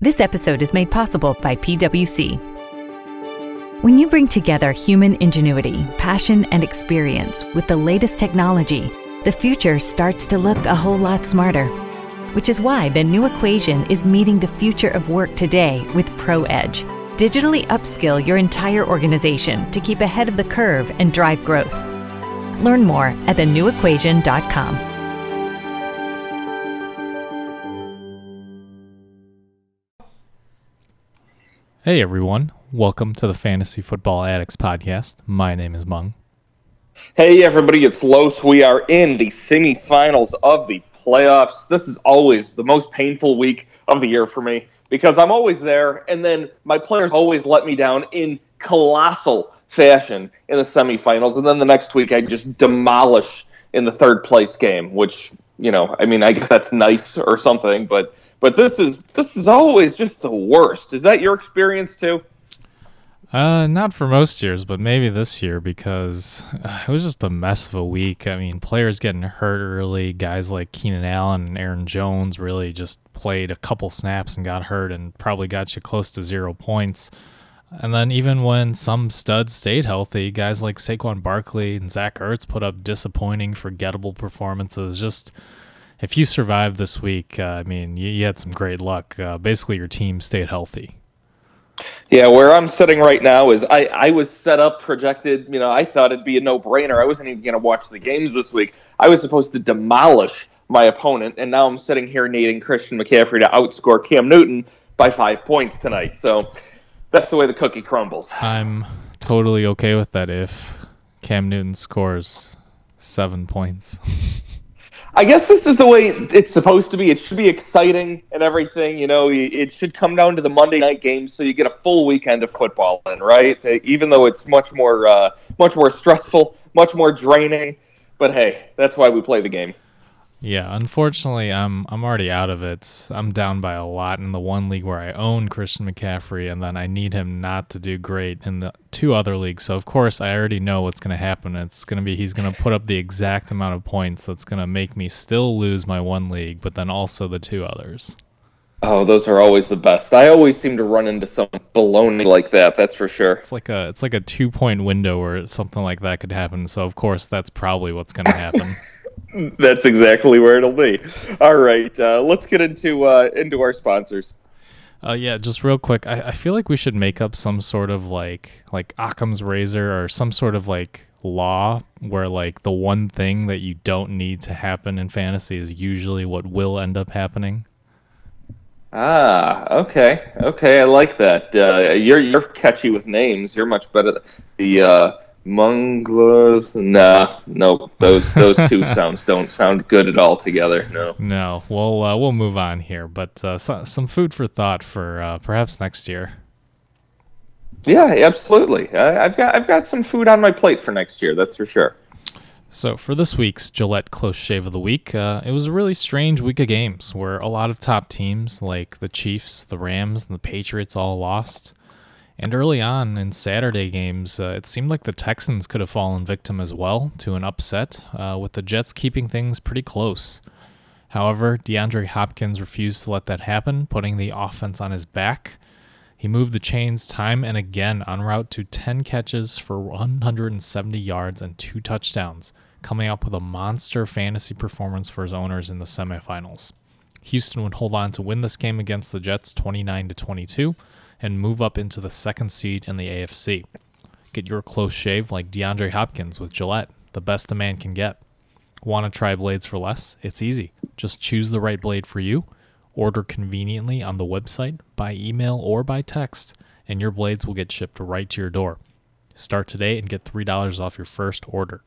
This episode is made possible by PWC. When you bring together human ingenuity, passion, and experience with the latest technology, the future starts to look a whole lot smarter. Which is why the new equation is meeting the future of work today with ProEdge. Digitally upskill your entire organization to keep ahead of the curve and drive growth. Learn more at thenewequation.com. Hey everyone, welcome to the Fantasy Football Addicts podcast. My name is Mung. Hey everybody, it's Los. We are in the semifinals of the playoffs. This is always the most painful week of the year for me because I'm always there and then my players always let me down in colossal fashion in the semifinals and then the next week I just demolish in the third place game, which, you know, I mean, I guess that's nice or something, but but this is this is always just the worst. Is that your experience too? Uh, not for most years, but maybe this year because uh, it was just a mess of a week. I mean, players getting hurt early. Guys like Keenan Allen and Aaron Jones really just played a couple snaps and got hurt and probably got you close to zero points. And then even when some studs stayed healthy, guys like Saquon Barkley and Zach Ertz put up disappointing, forgettable performances. Just if you survived this week, uh, I mean, you, you, had some great luck. Uh, basically, your team stayed healthy. Yeah, where I'm sitting right now is I, I was set up, projected, you know, I thought it'd be a no brainer. I wasn't even going to watch the games this week. I was supposed to demolish my opponent, and now I'm sitting here needing Christian McCaffrey to outscore Cam Newton by five points tonight. So that's the way the cookie crumbles. I'm totally okay with that if Cam Newton scores seven points. I guess this is the way it's supposed to be. It should be exciting and everything. You know, it should come down to the Monday night games, so you get a full weekend of football in, right? Even though it's much more, uh, much more stressful, much more draining. But hey, that's why we play the game. Yeah, unfortunately, I'm I'm already out of it. I'm down by a lot in the one league where I own Christian McCaffrey, and then I need him not to do great in the two other leagues. So of course, I already know what's going to happen. It's going to be he's going to put up the exact amount of points that's going to make me still lose my one league, but then also the two others. Oh, those are always the best. I always seem to run into some baloney like that. That's for sure. It's like a it's like a two point window where something like that could happen. So of course, that's probably what's going to happen. That's exactly where it'll be. All right, uh, let's get into uh, into our sponsors. Uh, yeah, just real quick, I, I feel like we should make up some sort of like like Occam's razor or some sort of like law where like the one thing that you don't need to happen in fantasy is usually what will end up happening. Ah, okay, okay, I like that. Uh, you're you're catchy with names. You're much better. The uh, Munglos? Nah, no. Those those two sounds don't sound good at all together. No. No. We'll uh, we'll move on here, but uh, so, some food for thought for uh, perhaps next year. Yeah, absolutely. I, have got I've got some food on my plate for next year. That's for sure. So for this week's Gillette Close Shave of the Week, uh, it was a really strange week of games where a lot of top teams like the Chiefs, the Rams, and the Patriots all lost. And early on in Saturday games, uh, it seemed like the Texans could have fallen victim as well to an upset, uh, with the Jets keeping things pretty close. However, DeAndre Hopkins refused to let that happen, putting the offense on his back. He moved the chains time and again en route to 10 catches for 170 yards and two touchdowns, coming up with a monster fantasy performance for his owners in the semifinals. Houston would hold on to win this game against the Jets 29 to 22 and move up into the second seed in the AFC. Get your close shave like DeAndre Hopkins with Gillette, the best a man can get. Want to try blades for less? It's easy. Just choose the right blade for you, order conveniently on the website, by email, or by text, and your blades will get shipped right to your door. Start today and get $3 off your first order.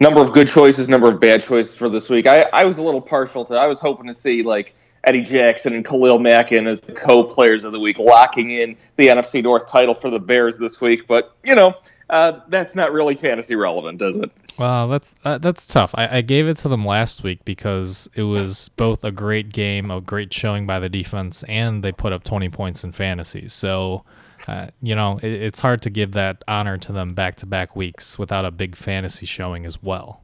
Number of good choices, number of bad choices for this week. I, I was a little partial to, I was hoping to see like Eddie Jackson and Khalil Mack in as the co-players of the week, locking in the NFC North title for the Bears this week. But you know, uh, that's not really fantasy relevant, is it? Well, that's uh, that's tough. I, I, gave it to them last week because it was both a great game, a great showing by the defense, and they put up 20 points in fantasy. So, uh, you know, it, it's hard to give that honor to them back to back weeks without a big fantasy showing as well.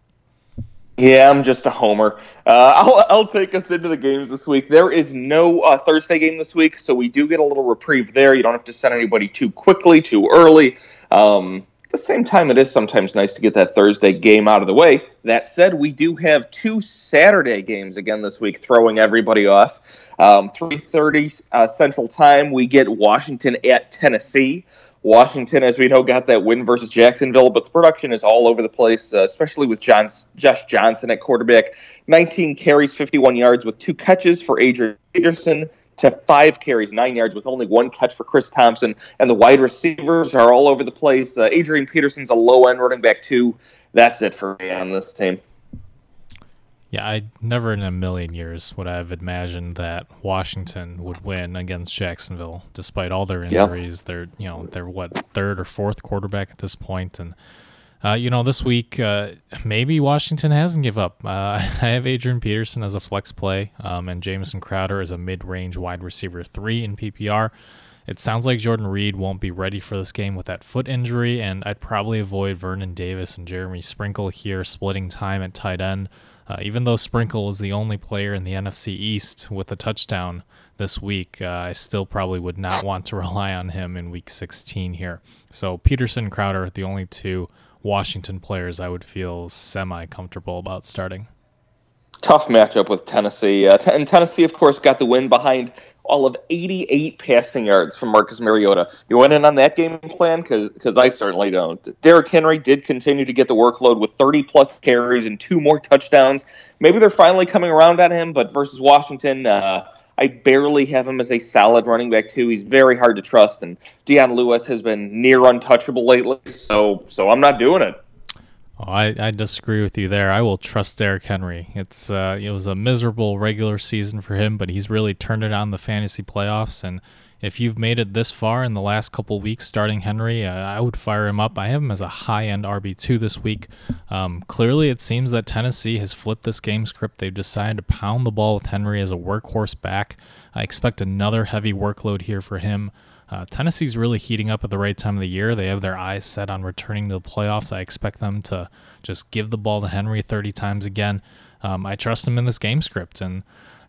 Yeah, I'm just a homer. Uh, I'll, I'll take us into the games this week. There is no uh, Thursday game this week, so we do get a little reprieve there. You don't have to send anybody too quickly, too early. Um, at the same time, it is sometimes nice to get that Thursday game out of the way. That said, we do have two Saturday games again this week, throwing everybody off. Um, 3:30 uh, Central Time, we get Washington at Tennessee. Washington, as we know, got that win versus Jacksonville, but the production is all over the place, uh, especially with John, Josh Johnson at quarterback. 19 carries, 51 yards with two catches for Adrian Peterson to five carries, nine yards with only one catch for Chris Thompson. And the wide receivers are all over the place. Uh, Adrian Peterson's a low end running back, too. That's it for me on this team. Yeah, I never in a million years would I have imagined that Washington would win against Jacksonville, despite all their injuries. Yep. They're you know they're what third or fourth quarterback at this point, and uh, you know this week uh, maybe Washington hasn't give up. Uh, I have Adrian Peterson as a flex play, um, and Jamison Crowder as a mid-range wide receiver three in PPR. It sounds like Jordan Reed won't be ready for this game with that foot injury, and I'd probably avoid Vernon Davis and Jeremy Sprinkle here splitting time at tight end. Uh, even though Sprinkle is the only player in the NFC East with a touchdown this week, uh, I still probably would not want to rely on him in Week 16 here. So Peterson, and Crowder, are the only two Washington players I would feel semi comfortable about starting. Tough matchup with Tennessee. Uh, t- and Tennessee, of course, got the win behind all of 88 passing yards from Marcus Mariota. You went in on that game plan? Because I certainly don't. Derrick Henry did continue to get the workload with 30 plus carries and two more touchdowns. Maybe they're finally coming around on him, but versus Washington, uh, I barely have him as a solid running back too. He's very hard to trust, and Dion Lewis has been near untouchable lately. So, so I'm not doing it. Oh, I, I disagree with you there. I will trust Derrick Henry. It's uh, it was a miserable regular season for him, but he's really turned it on the fantasy playoffs. And if you've made it this far in the last couple weeks starting Henry, uh, I would fire him up. I have him as a high end RB two this week. Um, clearly, it seems that Tennessee has flipped this game script. They've decided to pound the ball with Henry as a workhorse back. I expect another heavy workload here for him. Uh, Tennessee's really heating up at the right time of the year. They have their eyes set on returning to the playoffs. I expect them to just give the ball to Henry 30 times again. Um, I trust him in this game script. And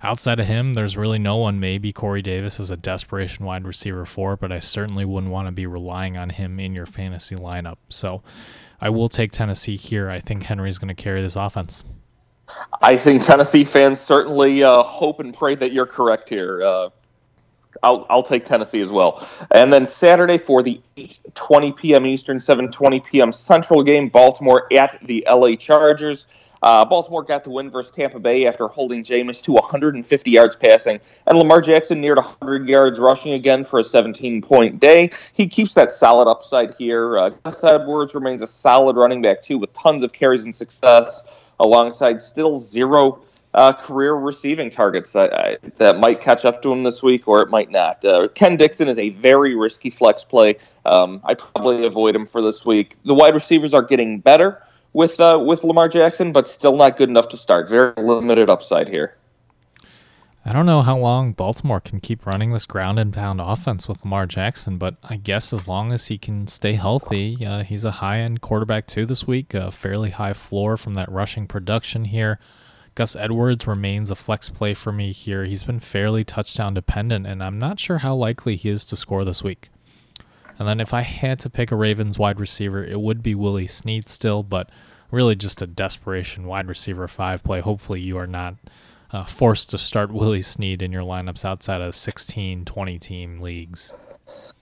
outside of him, there's really no one. Maybe Corey Davis is a desperation wide receiver for, but I certainly wouldn't want to be relying on him in your fantasy lineup. So I will take Tennessee here. I think Henry's going to carry this offense. I think Tennessee fans certainly uh, hope and pray that you're correct here. Uh, I'll, I'll take Tennessee as well. And then Saturday for the 8:20 p.m. Eastern, 7:20 p.m. Central game, Baltimore at the LA Chargers. Uh, Baltimore got the win versus Tampa Bay after holding Jameis to 150 yards passing, and Lamar Jackson neared 100 yards rushing again for a 17-point day. He keeps that solid upside here. Uh, Gus Edwards remains a solid running back too, with tons of carries and success, alongside still zero uh, career receiving targets I, I, that might catch up to him this week, or it might not. Uh, Ken Dixon is a very risky flex play. Um, I probably avoid him for this week. The wide receivers are getting better with uh, with Lamar Jackson, but still not good enough to start. Very limited upside here. I don't know how long Baltimore can keep running this ground and pound offense with Lamar Jackson, but I guess as long as he can stay healthy, uh, he's a high end quarterback too this week. A fairly high floor from that rushing production here. Gus Edwards remains a flex play for me here. He's been fairly touchdown dependent, and I'm not sure how likely he is to score this week. And then if I had to pick a Ravens wide receiver, it would be Willie Snead still, but really just a desperation wide receiver five play. Hopefully, you are not uh, forced to start Willie Snead in your lineups outside of 16, 20 team leagues.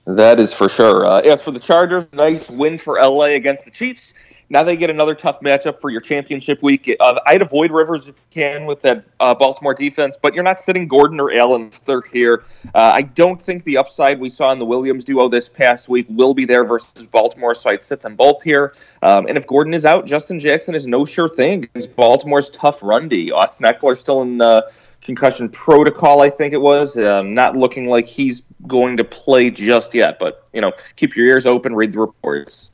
That is for sure. Uh, as for the Chargers, nice win for LA against the Chiefs. Now they get another tough matchup for your championship week. Uh, I'd avoid Rivers if you can with that uh, Baltimore defense, but you're not sitting Gordon or Allen third here. Uh, I don't think the upside we saw in the Williams duo this past week will be there versus Baltimore, so I'd sit them both here. Um, and if Gordon is out, Justin Jackson is no sure thing Baltimore's tough run D. Austin Ekeler still in uh, concussion protocol, I think it was. Um, not looking like he's going to play just yet, but you know, keep your ears open, read the reports.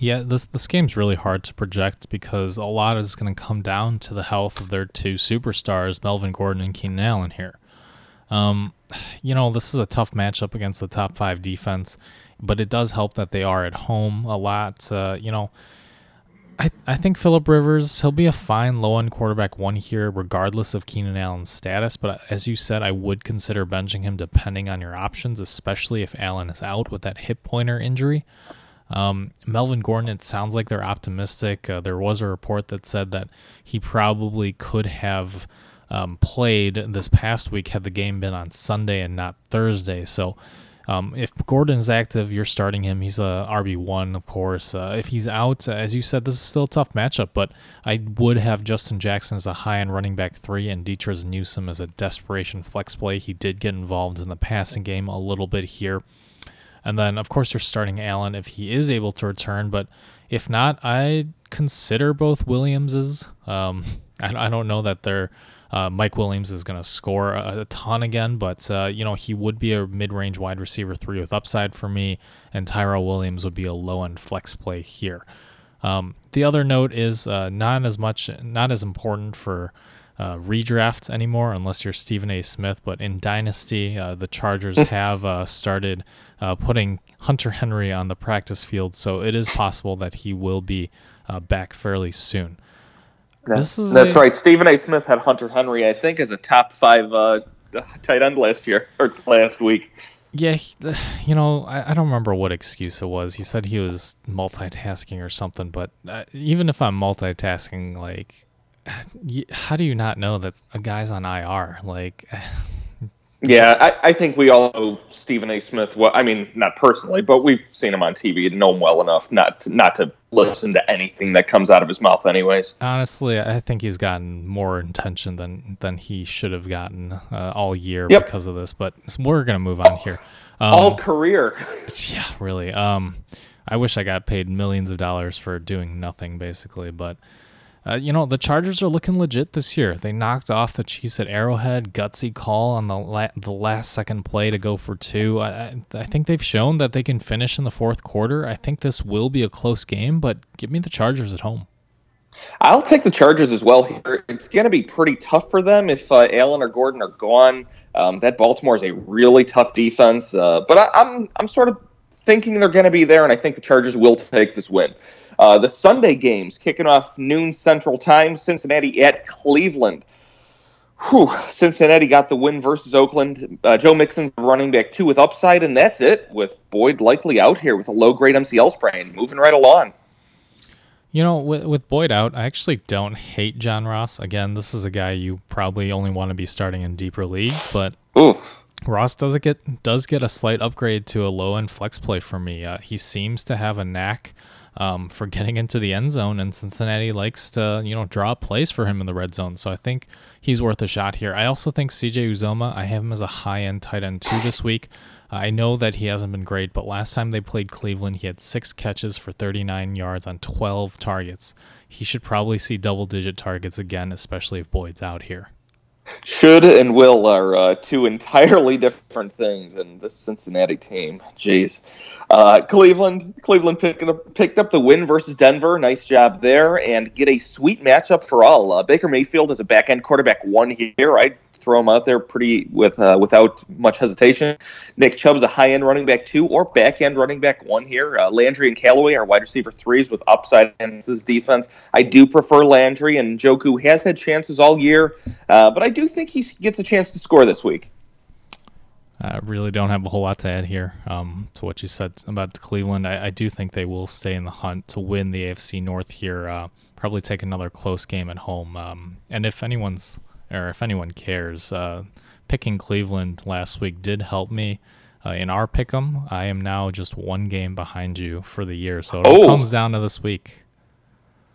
Yeah, this this game's really hard to project because a lot is going to come down to the health of their two superstars, Melvin Gordon and Keenan Allen here. Um, you know, this is a tough matchup against the top five defense, but it does help that they are at home a lot. Uh, you know, I, I think Philip Rivers, he'll be a fine low end quarterback one here, regardless of Keenan Allen's status. But as you said, I would consider benching him depending on your options, especially if Allen is out with that hip pointer injury. Um, Melvin Gordon, it sounds like they're optimistic. Uh, there was a report that said that he probably could have um, played this past week had the game been on Sunday and not Thursday. So um, if Gordon's active, you're starting him. He's a RB one, of course. Uh, if he's out, as you said, this is still a tough matchup. But I would have Justin Jackson as a high end running back three and Detrez Newsome as a desperation flex play. He did get involved in the passing game a little bit here. And then, of course, you're starting Allen if he is able to return. But if not, I consider both Williamses. Um, I, I don't know that they're uh, Mike Williams is going to score a, a, ton again, but uh, you know he would be a mid-range wide receiver three with upside for me, and Tyrell Williams would be a low-end flex play here. Um, the other note is uh, not as much, not as important for uh, redraft anymore, unless you're Stephen A. Smith. But in Dynasty, uh, the Chargers have uh, started uh, putting Hunter Henry on the practice field, so it is possible that he will be uh, back fairly soon. That's, that's a, right. Stephen A. Smith had Hunter Henry, I think, as a top five uh, tight end last year or last week. Yeah, he, you know, I, I, don't remember what excuse it was. He said he was multitasking or something, but uh, even if I'm multitasking, like, how do you not know that a guy's on IR? Like, Yeah, I, I, think we all know Stephen A. Smith. Well, I mean, not personally, but we've seen him on TV and know him well enough not to, not to listen to anything that comes out of his mouth, anyways. Honestly, I think he's gotten more attention than than he should have gotten uh, all year yep. because of this. But we're gonna move on here. Um, all career. Yeah, really. Um, I wish I got paid millions of dollars for doing nothing, basically, but. Uh, you know, the Chargers are looking legit this year. They knocked off the Chiefs at Arrowhead, gutsy call on the la- the last second play to go for two. I, I think they've shown that they can finish in the fourth quarter. I think this will be a close game, but give me the Chargers at home. I'll take the Chargers as well here. It's going to be pretty tough for them if uh, Allen or Gordon are gone. Um, that Baltimore is a really tough defense, uh, but I, I'm I'm sort of thinking they're going to be there, and I think the Chargers will take this win. Uh, the Sunday games kicking off noon Central Time. Cincinnati at Cleveland. Whew, Cincinnati got the win versus Oakland. Uh, Joe Mixon's running back two with upside, and that's it. With Boyd likely out here with a low grade MCL sprain, moving right along. You know, with, with Boyd out, I actually don't hate John Ross. Again, this is a guy you probably only want to be starting in deeper leagues, but Oof. Ross does get does get a slight upgrade to a low end flex play for me. Uh, he seems to have a knack um, for getting into the end zone, and Cincinnati likes to you know draw plays for him in the red zone. So I think he's worth a shot here. I also think CJ Uzomah, I have him as a high end tight end too this week. I know that he hasn't been great, but last time they played Cleveland, he had six catches for 39 yards on 12 targets. He should probably see double digit targets again, especially if Boyd's out here should and will are uh, two entirely different things in this Cincinnati team. Jeez, uh, Cleveland, Cleveland picked up, picked up the win versus Denver. Nice job there, and get a sweet matchup for all. Uh, Baker Mayfield is a back end quarterback one here. I throw him out there pretty with uh, without much hesitation. Nick Chubb's a high end running back two or back end running back one here. Uh, Landry and Callaway are wide receiver threes with upside against his defense. I do prefer Landry, and Njoku has had chances all year, uh, but I do think he gets a chance to score this week. I really don't have a whole lot to add here um, to what you said about Cleveland. I, I, do think they will stay in the hunt to win the AFC North here. Uh, probably take another close game at home. Um, and if anyone's or if anyone cares, uh, picking Cleveland last week did help me. Uh, in our pick'em, I am now just one game behind you for the year, so it oh. comes down to this week.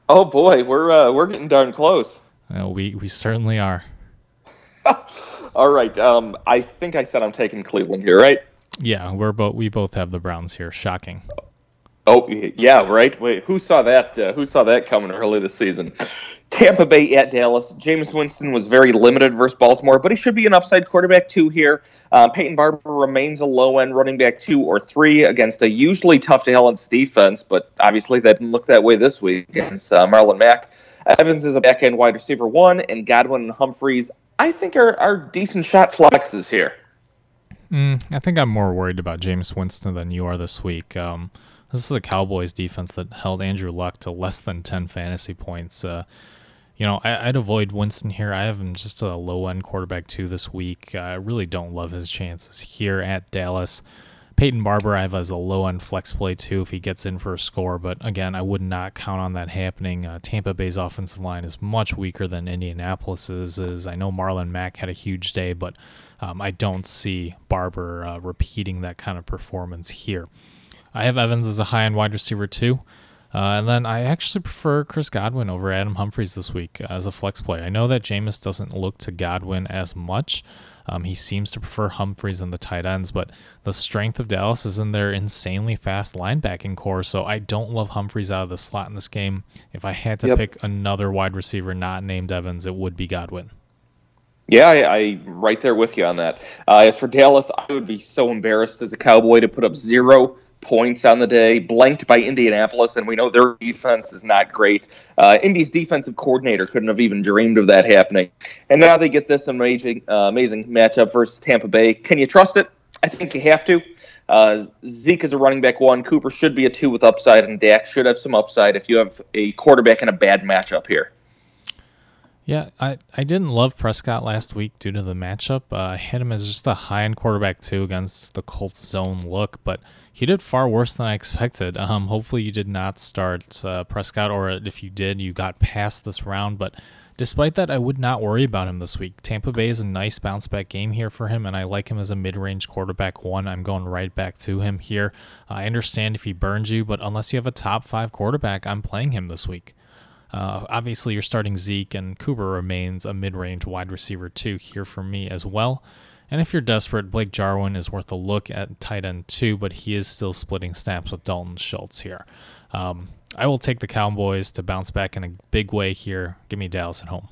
Oh boy, we're uh, we're getting darn close. Uh, we we certainly are. All right, um, I think I said I'm taking Cleveland here, right? Yeah, we're both we both have the Browns here. Shocking. Oh yeah, right. Wait, who saw that? Uh, who saw that coming early this season? Tampa Bay at Dallas. Jameis Winston was very limited versus Baltimore, but he should be an upside quarterback two here. Uh, Peyton Barber remains a low end running back two or three against a usually tough to balance defense, but obviously that didn't look that way this week against uh, Marlon Mack. Evans is a back end wide receiver one, and Godwin and Humphries, I think, are, are decent shot flexes here. Mm, I think I'm more worried about Jameis Winston than you are this week. Um, This is a Cowboys defense that held Andrew Luck to less than 10 fantasy points. Uh, you know, I, would avoid Winston here. I have him just a low end quarterback two this week. I really don't love his chances here at Dallas. Peyton Barber, I have as a low end flex play too if he gets in for a score, but again, I would not count on that happening. Uh, Tampa Bay's offensive line is much weaker than Indianapolis's. Is I know Marlon Mack had a huge day, but um, I don't see Barber uh, repeating that kind of performance here. I have Evans as a high end wide receiver too. Uh, and then I actually prefer Chris Godwin over Adam Humphries this week as a flex play. I know that Jameis doesn't look to Godwin as much. Um, he seems to prefer Humphries and the tight ends, but the strength of Dallas is in their insanely fast linebacking corps. So I don't love Humphries out of the slot in this game. If I had to yep. pick another wide receiver not named Evans, it would be Godwin. Yeah, I, I right there with you on that. Uh, as for Dallas, I would be so embarrassed as a Cowboy to put up zero points on the day, blanked by Indianapolis, and we know their defense is not great. Uh, Indy's defensive coordinator couldn't have even dreamed of that happening. And now they get this amazing, uh, amazing matchup versus Tampa Bay. Can you trust it? I think you have to. Uh, Zeke is a running back one. Cooper should be a two with upside, and Dak should have some upside if you have a quarterback in a bad matchup here. Yeah, I, I didn't love Prescott last week due to the matchup. Uh, I had him as just a high end quarterback too against the Colts zone look, but he did far worse than I expected. Um, hopefully you did not start uh, Prescott, or if you did, you got past this round. But despite that, I would not worry about him this week. Tampa Bay is a nice bounce back game here for him, and I like him as a mid range quarterback one. I'm going right back to him here. I understand if he burns you, but unless you have a top five quarterback, I'm playing him this week. Uh, obviously, you're starting Zeke, and Cooper remains a mid range wide receiver, too, here for me as well. And if you're desperate, Blake Jarwin is worth a look at tight end, too, but he is still splitting snaps with Dalton Schultz here. Um, I will take the Cowboys to bounce back in a big way here. Give me Dallas at home.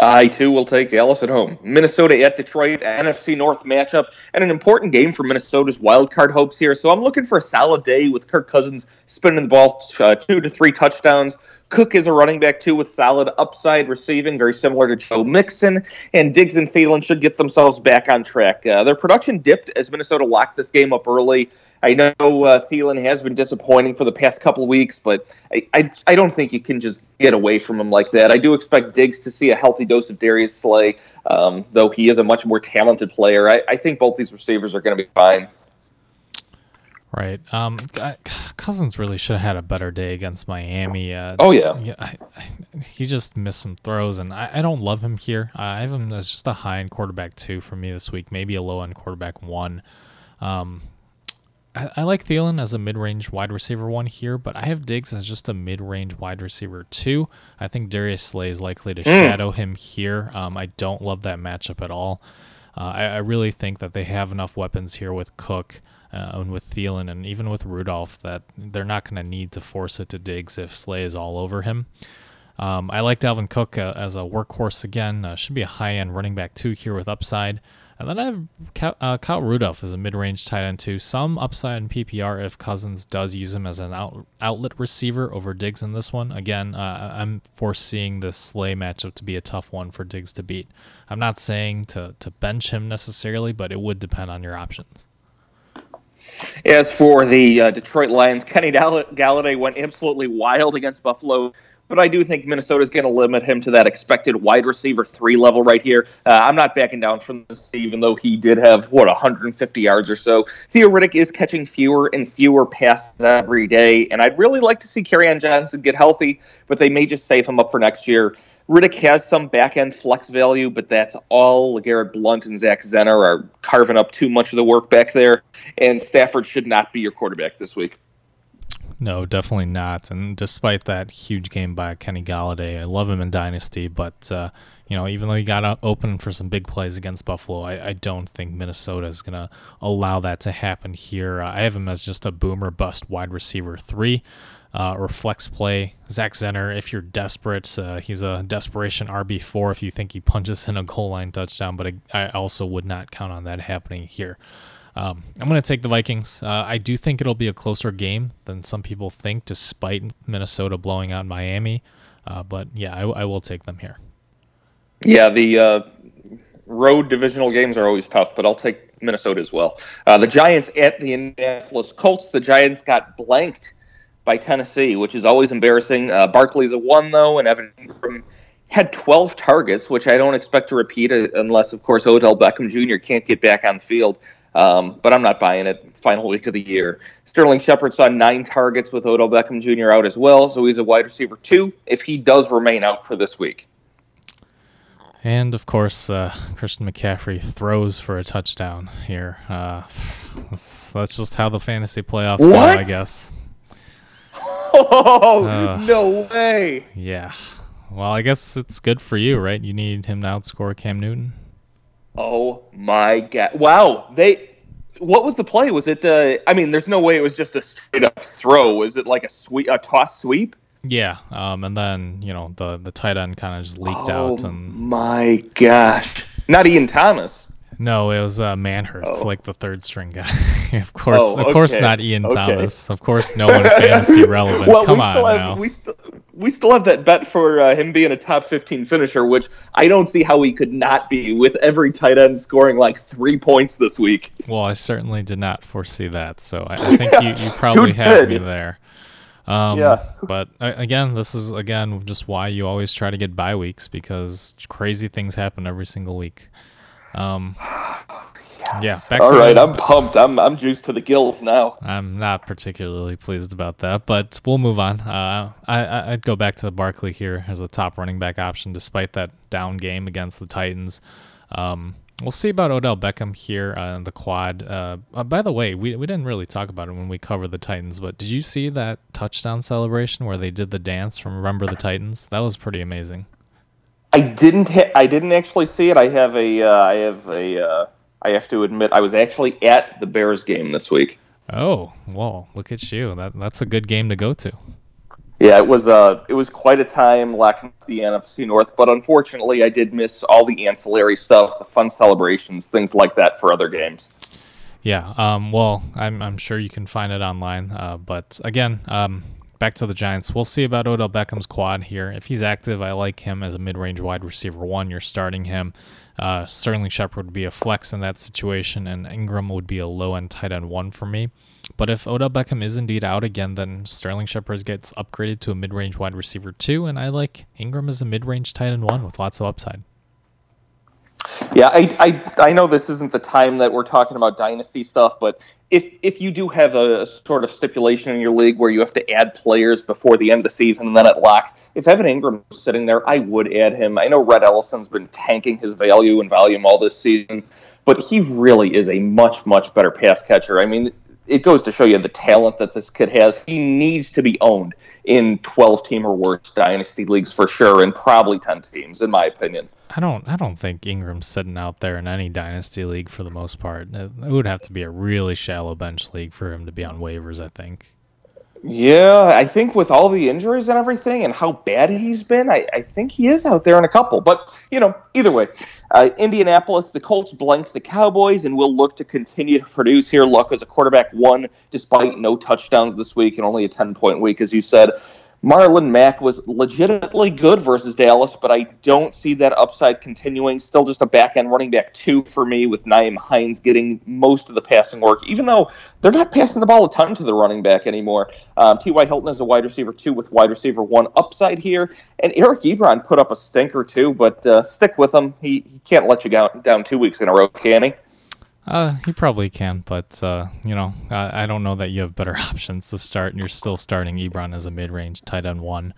I too will take Dallas at home. Minnesota at Detroit, NFC North matchup, and an important game for Minnesota's wildcard hopes here. So I'm looking for a solid day with Kirk Cousins spinning the ball uh, two to three touchdowns. Cook is a running back too with solid upside receiving, very similar to Joe Mixon. And Diggs and Thielen should get themselves back on track. Uh, their production dipped as Minnesota locked this game up early. I know uh, Thielen has been disappointing for the past couple weeks, but I, I, I don't think you can just get away from him like that. I do expect Diggs to see a healthy dose of Darius Slay, um, though he is a much more talented player. I, I think both these receivers are going to be fine. Right. Um, Cousins really should have had a better day against Miami. Uh, oh yeah. yeah I, I, he just missed some throws, and I, I don't love him here. I have him as just a high end quarterback two for me this week, maybe a low end quarterback one. Um, I, I like Thielen as a mid-range wide receiver one here, but I have Diggs as just a mid-range wide receiver two. I think Darius Slay is likely to mm. shadow him here. Um, I don't love that matchup at all. Uh, I, I, really think that they have enough weapons here with Cook uh, and with Thielen and even with Rudolph that they're not going to need to force it to Diggs if Slay is all over him. Um, I like Dalvin Cook uh, as a workhorse again. Uh, should be a high end running back two here with upside. And then I have uh, Kyle Rudolph as a mid-range tight end too. Some upside in PPR if Cousins does use him as an out, outlet receiver over Diggs in this one. Again, uh, I'm foreseeing this Slay matchup to be a tough one for Diggs to beat. I'm not saying to to bench him necessarily, but it would depend on your options. As for the uh, Detroit Lions, Kenny Golladay went absolutely wild against Buffalo but I do think Minnesota is going to limit him to that expected wide receiver three level right here. Uh, I'm not backing down from this, even though he did have, what, 150 yards or so. Theo Riddick is catching fewer and fewer passes every day, and I'd really like to see Kerryon Johnson get healthy, but they may just save him up for next year. Riddick has some back end flex value, but that's all. Garrett Blount and Zach Zenner are carving up too much of the work back there, and Stafford should not be your quarterback this week. No, definitely not. And despite that huge game by Kenny Golladay, I love him in Dynasty, but uh, you know, even though he got open for some big plays against Buffalo, I, I don't think Minnesota is going to allow that to happen here. Uh, I have him as just a boomer bust wide receiver three. Uh, or flex play. Zach Zenner, if you're desperate, uh, he's a desperation RB4 if you think he punches in a goal line touchdown, but I, I also would not count on that happening here. Um, I'm going to take the Vikings. Uh, I do think it'll be a closer game than some people think, despite Minnesota blowing out Miami. Uh, but yeah, I, I, will take them here. Yeah, the uh, road divisional games are always tough, but I'll take Minnesota as well. Uh, the Giants at the Indianapolis Colts. The Giants got blanked by Tennessee, which is always embarrassing. Uh, Barkley's a one though, and Evan Engram had 12 targets, which I don't expect to repeat unless, of course, Odell Beckham Jr. can't get back on the field. Um, but I'm not buying it. Final week of the year. Sterling Shepard saw nine targets with Odell Beckham Jr. out as well, so he's a wide receiver too if he does remain out for this week. And of course, uh, Christian McCaffrey throws for a touchdown here. Uh, that's, that's, just how the fantasy playoffs what? go, I guess. Oh, uh, no way. Yeah. Well, I guess it's good for you, right? You need him to outscore Cam Newton. Oh my god! Wow, they. What was the play? Was it? Uh, I mean, there's no way it was just a straight up throw. Was it like a sweep, a toss sweep? Yeah, um, and then you know the the tight end kind of just leaked oh, out and. My gosh! Not Ian Thomas. No, it was uh, Manhertz, oh. like the third string guy. of course, oh, okay. of course, not Ian okay. Thomas. Of course, no one fantasy relevant. well, Come on have, now. We still, we still have that bet for uh, him being a top 15 finisher, which I don't see how he could not be with every tight end scoring like three points this week. Well, I certainly did not foresee that, so I, I think you, you probably had me there. Um, yeah. But again, this is again just why you always try to get bye weeks because crazy things happen every single week. Um, yes. Yeah. Back All right, the, I'm pumped. I'm I'm juiced to the gills now. I'm not particularly pleased about that, but we'll move on. Uh, I I'd go back to Barkley here as a top running back option, despite that down game against the Titans. Um, we'll see about Odell Beckham here on the quad. Uh, uh, by the way, we we didn't really talk about it when we covered the Titans, but did you see that touchdown celebration where they did the dance from Remember the Titans? That was pretty amazing. I didn't. Ha- I didn't actually see it. I have a. Uh, I have a. Uh, I have to admit, I was actually at the Bears game this week. Oh, well, look at you. That that's a good game to go to. Yeah, it was. Uh, it was quite a time lacking the NFC North, but unfortunately, I did miss all the ancillary stuff, the fun celebrations, things like that for other games. Yeah. Um. Well, I'm I'm sure you can find it online. Uh. But again, um back to the Giants. We'll see about Odell Beckham's quad here. If he's active, I like him as a mid-range wide receiver one. You're starting him. Uh, Sterling Shepard would be a flex in that situation, and Engram would be a low-end tight end one for me. But if Odell Beckham is indeed out again, then Sterling Shepard gets upgraded to a mid-range wide receiver two, and I like Engram as a mid-range tight end one with lots of upside. Yeah, I, I I know this isn't the time that we're talking about dynasty stuff, but if if you do have a, sort of stipulation in your league where you have to add players before the end of the season and then it locks, if Evan Engram is sitting there, I would add him. I know Rhett Ellison's been tanking his value and volume all this season, but he really is a much much better pass catcher. I mean, it goes to show you the talent that this kid has. He needs to be owned in 12 team or worse dynasty leagues for sure, and probably 10 teams, in my opinion. I don't. I don't think Engram's sitting out there in any dynasty league for the most part. It would have to be a really shallow bench league for him to be on waivers. I think. Yeah, I think with all the injuries and everything and how bad he's been, I, I think he is out there in a couple. But, you know, either way, uh, Indianapolis, the Colts blank the Cowboys and will look to continue to produce here. Luck as a quarterback one, despite no touchdowns this week and only a 10 point week, as you said. Marlon Mack was legitimately good versus Dallas, but I don't see that upside continuing. Still just a back end running back two for me, with Nyheim Hines getting most of the passing work, even though they're not passing the ball a ton to the running back anymore. Um, T.Y. Hilton is a wide receiver two with wide receiver one upside here. And Eric Ebron put up a stinker too, but uh, stick with him. He, he can't let you down, down two weeks in a row, can he? Uh, he probably can, but uh, you know, I, I, don't know that you have better options to start, and you're still starting Ebron as a mid-range tight end one.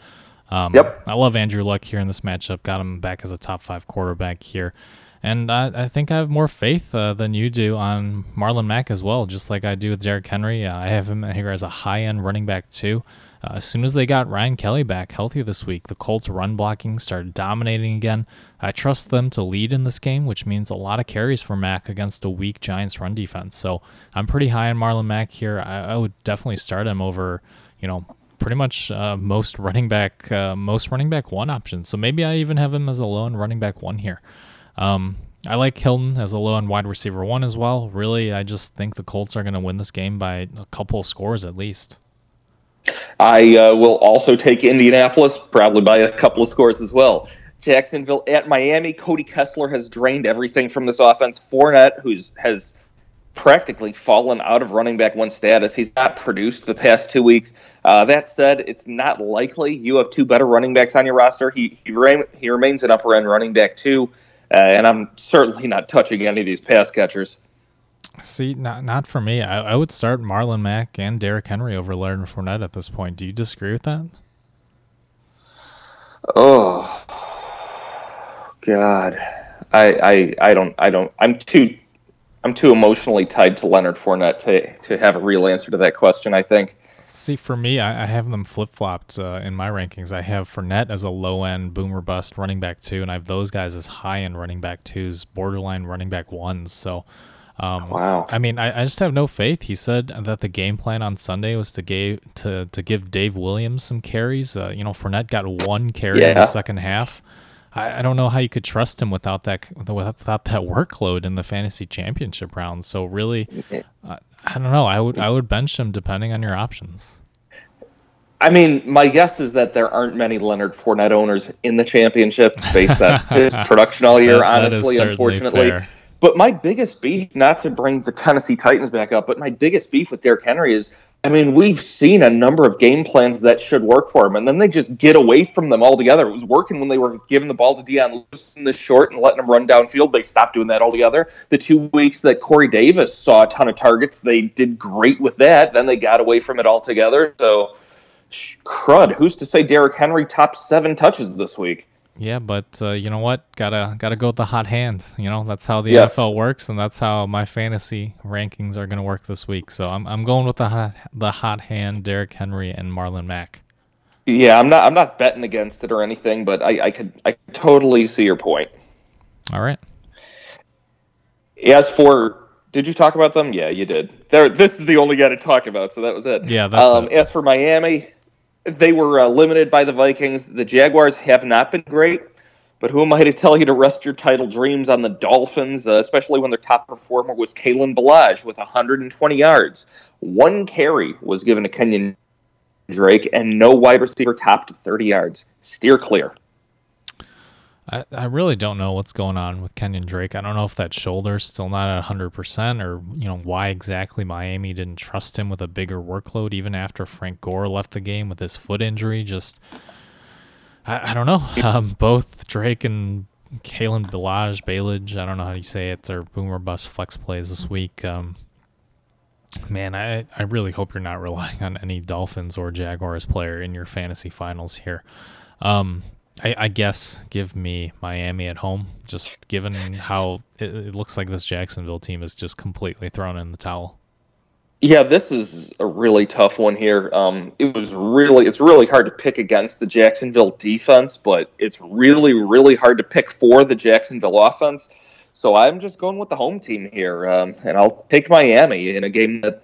Um, yep. I love Andrew Luck here in this matchup. Got him back as a top five quarterback here, and I, I think I have more faith uh, than you do on Marlon Mack as well. Just like I do with Derrick Henry, uh, I have him here as a high-end running back too. Uh, as soon as they got Ryan Kelly back healthy this week, the Colts' run blocking started dominating again. I trust them to lead in this game, which means a lot of carries for Mack against a weak Giants run defense. So I'm pretty high on Marlon Mack here. I, I would definitely start him over, you know, pretty much uh, most running back, uh, most running back one options. So maybe I even have him as a low end running back one here. Um, I like Hilton as a low end wide receiver one as well. Really, I just think the Colts are going to win this game by a couple scores at least. I uh, will also take Indianapolis, probably by a couple of scores as well. Jacksonville at Miami. Cody Kessler has drained everything from this offense. Fournette, who's has practically fallen out of running back one status. He's not produced the past two weeks. Uh, that said, it's not likely you have two better running backs on your roster. He he, he remains an upper end running back too, uh, and I'm certainly not touching any of these pass catchers. See, not not for me. I, I would start Marlon Mack and Derrick Henry over Leonard Fournette at this point. Do you disagree with that? Oh God, I I I don't I don't I'm too I'm too emotionally tied to Leonard Fournette to to have a real answer to that question. I think. See, for me, I, I have them flip flopped uh, in my rankings. I have Fournette as a low end boomer bust running back two, and I have those guys as high end running back twos, borderline running back ones. So, um, wow. I mean, I, I just have no faith. He said that the game plan on Sunday was to give to to give Dave Williams some carries. Uh, you know, Fournette got one carry Yeah. in the second half. I, I don't know how you could trust him without that without, that workload in the fantasy championship round. So really, uh, I don't know. I would I would bench him depending on your options. I mean, my guess is that there aren't many Leonard Fournette owners in the championship based on his production all year. That- that honestly, unfortunately. fair. But my biggest beef, not to bring the Tennessee Titans back up, but my biggest beef with Derrick Henry is, I mean, we've seen a number of game plans that should work for him, and then they just get away from them altogether. It was working when they were giving the ball to Dion Lewis in the short and letting him run downfield. They stopped doing that altogether. The two weeks that Corey Davis saw a ton of targets, they did great with that. Then they got away from it altogether. So, crud. Who's to say Derrick Henry top seven touches this week? Yeah, but uh, you know what? Gotta gotta go with the hot hand. You know that's how the Yes. NFL works, and that's how my fantasy rankings are gonna work this week. So I'm I'm going with the hot the hot hand, Derrick Henry and Marlon Mack. Yeah, I'm not. I'm not betting against it or anything, but I, I could. I totally see your point. All right. As for, did you talk about them? Yeah, you did. There. This is the only guy to talk about, so that was it. Yeah, that's Um, it. as for Miami, they were uh, limited by the Vikings. The Jaguars have not been great, but who am I to tell you to rest your title dreams on the Dolphins, uh, especially when their top performer was Kalen Ballage with 120 yards. One carry was given to Kenyan Drake, and no wide receiver topped 30 yards. Steer clear. I, I really don't know what's going on with Kenyan Drake. I don't know if that shoulder's still not at 100% or, you know, why exactly Miami didn't trust him with a bigger workload even after Frank Gore left the game with his foot injury. Just, I, I don't know. Um, both Drake and Kalen Ballage, Ballage, I don't know how you say it, are boomer bust flex plays this week. Um, man, I, I really hope you're not relying on any Dolphins or Jaguars player in your fantasy finals here. Um, I, I guess give me Miami at home, just given how it, it looks like this Jacksonville team is just completely thrown in the towel. Yeah, this is a really tough one here. Um, it was really, it's really hard to pick against the Jacksonville defense, but it's really, really hard to pick for the Jacksonville offense. So I'm just going with the home team here, um, and I'll take Miami in a game that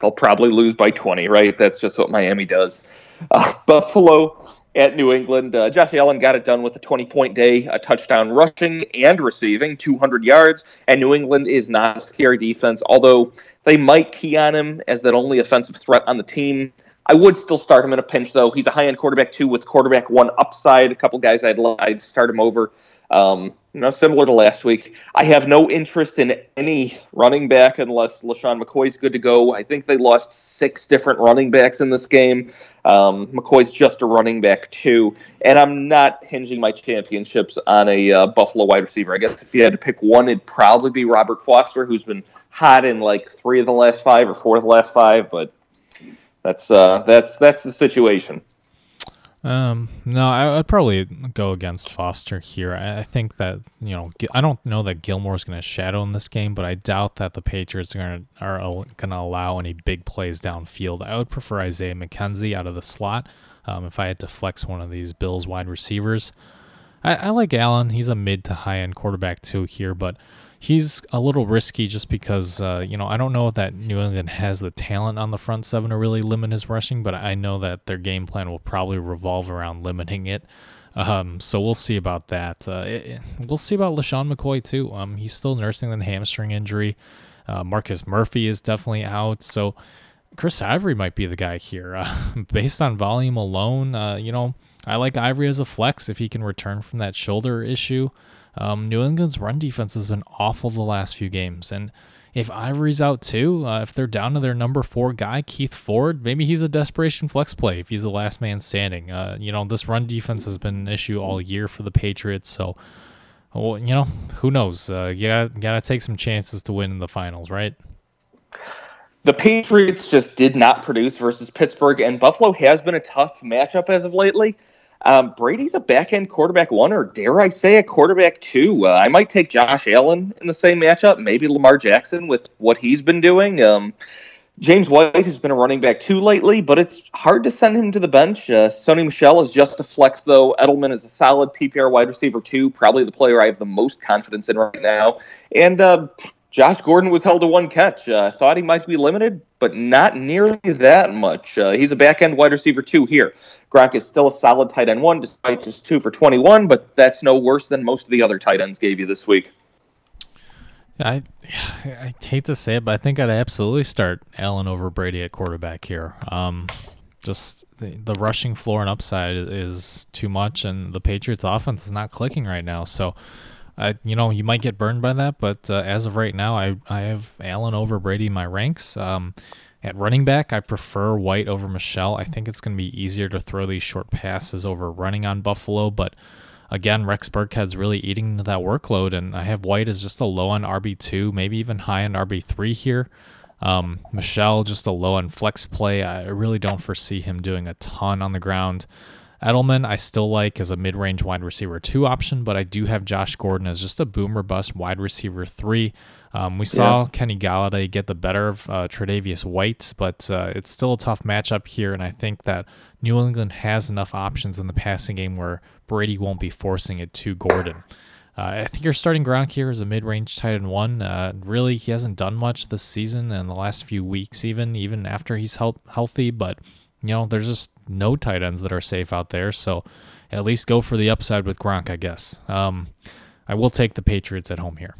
they'll probably lose by 20. Right? That's just what Miami does. Uh, Buffalo at New England. Uh, Josh Allen got it done with a 20 point day, a touchdown rushing and receiving, 200 yards. And New England is not a scary defense, although they might key on him as that only offensive threat on the team. I would still start him in a pinch, though. He's a high end quarterback, too, with quarterback one upside. A couple guys I'd, I'd start him over. Um, know, similar to last week. I have no interest in any running back unless LeSean McCoy's good to go. I think they lost six different running backs in this game. Um, McCoy's just a running back, too. And I'm not hinging my championships on a uh, Buffalo wide receiver. I guess if you had to pick one, it'd probably be Robert Foster, who's been hot in like three of the last five or four of the last five, but that's uh, that's that's the situation. Um, no, I, I'd probably go against Foster here. I, I think that you know, I don't know that Gilmore's going to shadow in this game, but I doubt that the Patriots are going to are going to allow any big plays downfield. I would prefer Isaiah McKenzie out of the slot. Um, if I had to flex one of these Bills wide receivers, I, I like Allen. He's a mid to high end quarterback too here, but he's a little risky just because uh, you know I don't know that New England has the talent on the front seven to really limit his rushing, but I know that their game plan will probably revolve around limiting it. Um, so we'll see about that. Uh, it- we'll see about LeSean McCoy too. Um, he's still nursing the hamstring injury. Uh, Marcus Murphy is definitely out. So Chris Ivory might be the guy here. Uh, based on volume alone, uh, you know, I like Ivory as a flex if he can return from that shoulder issue. Um, New England's run defense has been awful the last few games, and if Ivory's out too, uh, if they're down to their number four guy, Keith Ford, maybe he's a desperation flex play if he's the last man standing. Uh, you know, this run defense has been an issue all year for the Patriots, so well, you know, who knows? Uh, you gotta, gotta take some chances to win in the finals, right? The Patriots just did not produce versus Pittsburgh, and Buffalo has been a tough matchup as of lately. Um, Brady's a back end quarterback one, or dare I say a quarterback two. Uh, I might take Josh Allen in the same matchup, maybe Lamar Jackson with what he's been doing. Um, James White has been a running back two lately, but it's hard to send him to the bench. Uh, Sony Michel is just a flex, though. Edelman is a solid PPR wide receiver, two, probably the player I have the most confidence in right now. And uh, Josh Gordon was held to one catch. Uh, thought he might be limited, but not nearly that much. Uh, he's a back end wide receiver, too, here. Gronk is still a solid tight end one, despite just two for 21, but that's no worse than most of the other tight ends gave you this week. I I hate to say it, but I think I'd absolutely start Allen over Brady at quarterback here. Um, just the, the rushing floor and upside is too much, and the Patriots' offense is not clicking right now. So, I you know you might get burned by that, but uh, as of right now, I I have Allen over Brady in my ranks. Um, at running back, I prefer White over Michel. I think it's going to be easier to throw these short passes over running on Buffalo, but again, Rex Burkhead's really eating into that workload, and I have White as just a low on RB2, maybe even high on RB3 here. Um, Michel, just a low on flex play. I really don't foresee him doing a ton on the ground. Edelman, I still like as a mid range wide receiver two option, but I do have Josh Gordon as just a boomer bust wide receiver three. Um, we saw yeah. Kenny Golladay get the better of uh, Tre'Davious White, but uh, it's still a tough matchup here, and I think that New England has enough options in the passing game where Brady won't be forcing it to Gordon. Uh, I think you're starting Gronk here is a mid-range tight end one. Uh, really, he hasn't done much this season and the last few weeks, even even after he's he- healthy. But you know, there's just no tight ends that are safe out there. So at least go for the upside with Gronk, I guess. Um, I will take the Patriots at home here.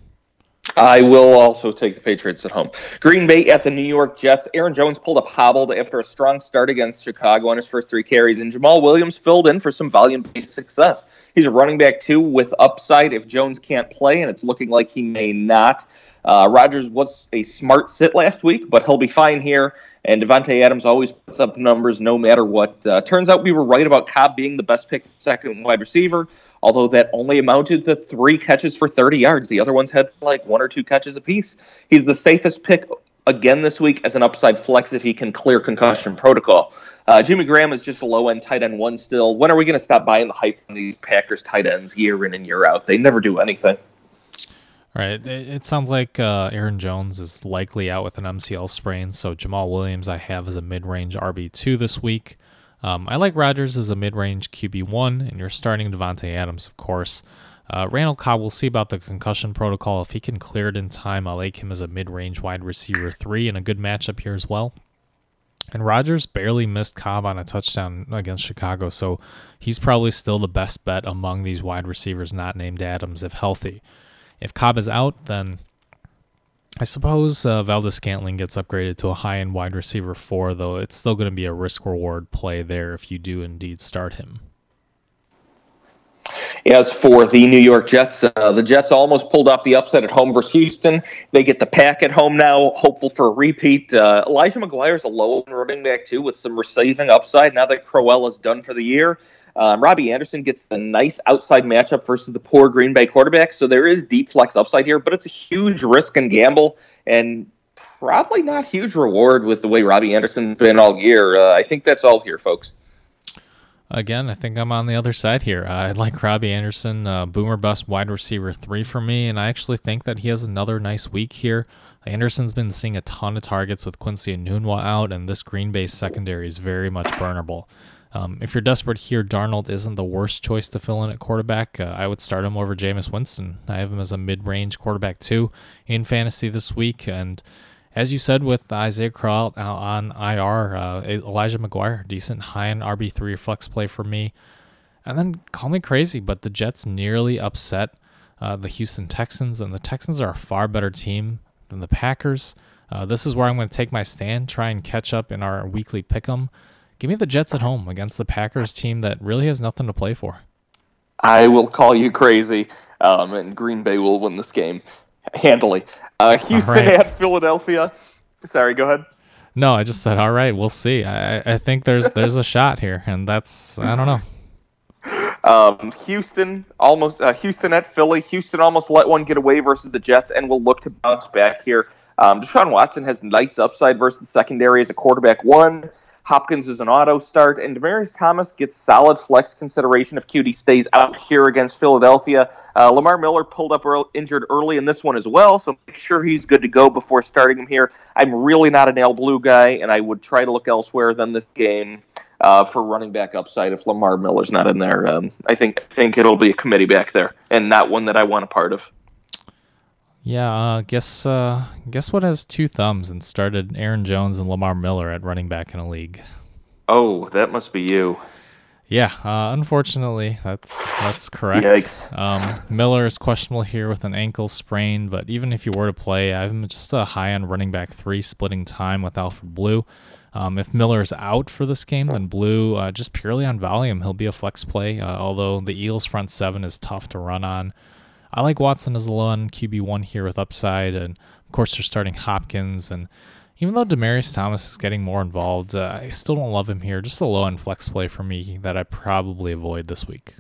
I will also take the Patriots at home. Green Bay at the New York Jets. Aaron Jones pulled up hobbled after a strong start against Chicago on his first three carries, and Jamaal Williams filled in for some volume based success. He's a running back, too, with upside if Jones can't play, and it's looking like he may not. Uh, Rodgers was a smart sit last week, but he'll be fine here. And Davante Adams always puts up numbers no matter what. Uh, turns out we were right about Cobb being the best pick second wide receiver, although that only amounted to three catches for 30 yards. The other ones had like one or two catches apiece. He's the safest pick again this week as an upside flex if he can clear concussion protocol. Uh, Jimmy Graham is just a low end tight end one still. When are we going to stop buying the hype on these Packers tight ends year in and year out? They never do anything. Right. It, sounds like uh, Aaron Jones is likely out with an MCL sprain. So Jamaal Williams, I have as a mid range RB2 this week. Um, I like Rodgers as a mid range QB1, and you're starting Davante Adams, of course. Uh, Randall Cobb, we'll see about the concussion protocol. If he can clear it in time, I like him as a mid range wide receiver three and a good matchup here as well. And Rodgers barely missed Cobb on a touchdown against Chicago, so he's probably still the best bet among these wide receivers not named Adams if healthy. If Cobb is out, then I suppose uh, Valdes-Scantling gets upgraded to a high end wide receiver four, though it's still going to be a risk reward play there if you do indeed start him. As for the New York Jets, uh, the Jets almost pulled off the upset at home versus Houston. They get the pack at home now, hopeful for a repeat. Uh, Elijah McGuire is a low running back, too, with some receiving upside now that Crowell is done for the year. Um, Robbie Anderson gets the nice outside matchup versus the poor Green Bay quarterback. So there is deep flex upside here, but it's a huge risk and gamble and probably not huge reward with the way Robbie Anderson's been all year. Uh, I think that's all here, folks. Again, I think I'm on the other side here. I like Robbie Anderson, uh, boomer bust wide receiver three for me, and I actually think that he has another nice week here. Anderson's been seeing a ton of targets with Quincy Enunwa out, and this Green Bay secondary is very much burnable. Um, if you're desperate here, Darnold isn't the worst choice to fill in at quarterback. Uh, I would start him over Jameis Winston. I have him as a mid-range quarterback too in fantasy this week. And as you said with Isaiah Crowell on IR, uh, Elijah McGuire, decent high-end RB3 flex play for me. And then call me crazy, but the Jets nearly upset uh, the Houston Texans, and the Texans are a far better team than the Packers. Uh, this is where I'm going to take my stand, try and catch up in our weekly pick 'em give me the Jets at home against the Packers team that really has nothing to play for. I will call you crazy, um, and Green Bay will win this game handily. Uh, Houston right. at Philadelphia. Sorry, go ahead. No, I just said all right. We'll see. I, I think there's there's a shot here, and that's I don't know. Um, Houston almost uh, Houston at Philly. Houston almost let one get away versus the Jets, and will look to bounce back here. Um, Deshaun Watson has nice upside versus the secondary as a quarterback one. Hopkins is an auto start, and Demaryius Thomas gets solid flex consideration if Coutee stays out here against Philadelphia. Uh, Lamar Miller pulled up early, injured early in this one as well, so make sure he's good to go before starting him here. I'm really not an Al Blue guy, and I would try to look elsewhere than this game uh, for running back upside if Lamar Miller's not in there. Um, I think I think it'll be a committee back there, and not one that I want a part of. Yeah, uh, guess uh, guess what has two thumbs and started Aaron Jones and Lamar Miller at running back in a league. Oh, that must be you. Yeah, uh, unfortunately, that's that's correct. Yikes. Um, Miller is questionable here with an ankle sprain, but even if you were to play, I'm just a high on running back three, splitting time with Alfred Blue. Um, if Miller's out for this game, then Blue, uh, just purely on volume, he'll be a flex play. Uh, although the Eagles' front seven is tough to run on. I like Watson as a low on QB one here with upside, and of course they're starting Hopkins. And even though Demaryius Thomas is getting more involved, uh, I still don't love him here. Just a low end flex play for me that I probably avoid this week.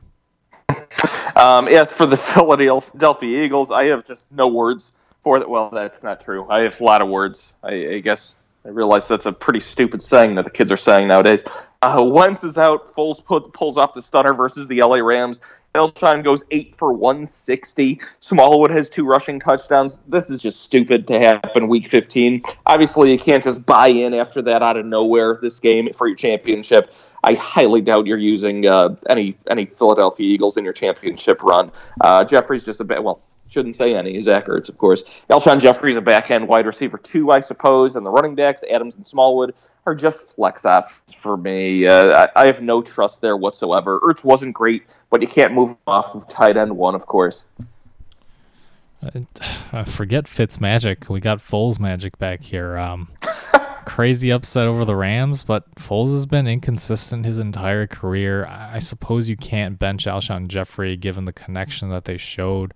Um, as for the Philadelphia Eagles, I have just no words for that. Well, that's not true. I have a lot of words. I, I guess I realize that's a pretty stupid saying that the kids are saying nowadays. Uh, Wentz is out. Foles put, pulls off the stunner versus the LA Rams. Alshon goes eight for 160. Smallwood has two rushing touchdowns. This is just stupid to happen week 15. Obviously, you can't just buy in after that out of nowhere this game for your championship. I highly doubt you're using uh, any any Philadelphia Eagles in your championship run. Uh, Jeffery's just a bit well shouldn't say any. Zach Ertz, of course. Alshon Jeffery's a back end wide receiver two, I suppose, and the running backs, Adams and Smallwood, are just flex apps for me. Uh, I, I, have no trust there whatsoever. Ertz wasn't great, but you can't move off of tight end one, of course. I forget Fitz magic. We got Foles magic back here. Um, crazy upset over the Rams, but Foles has been inconsistent his entire career. I suppose you can't bench Alshon Jeffery given the connection that they showed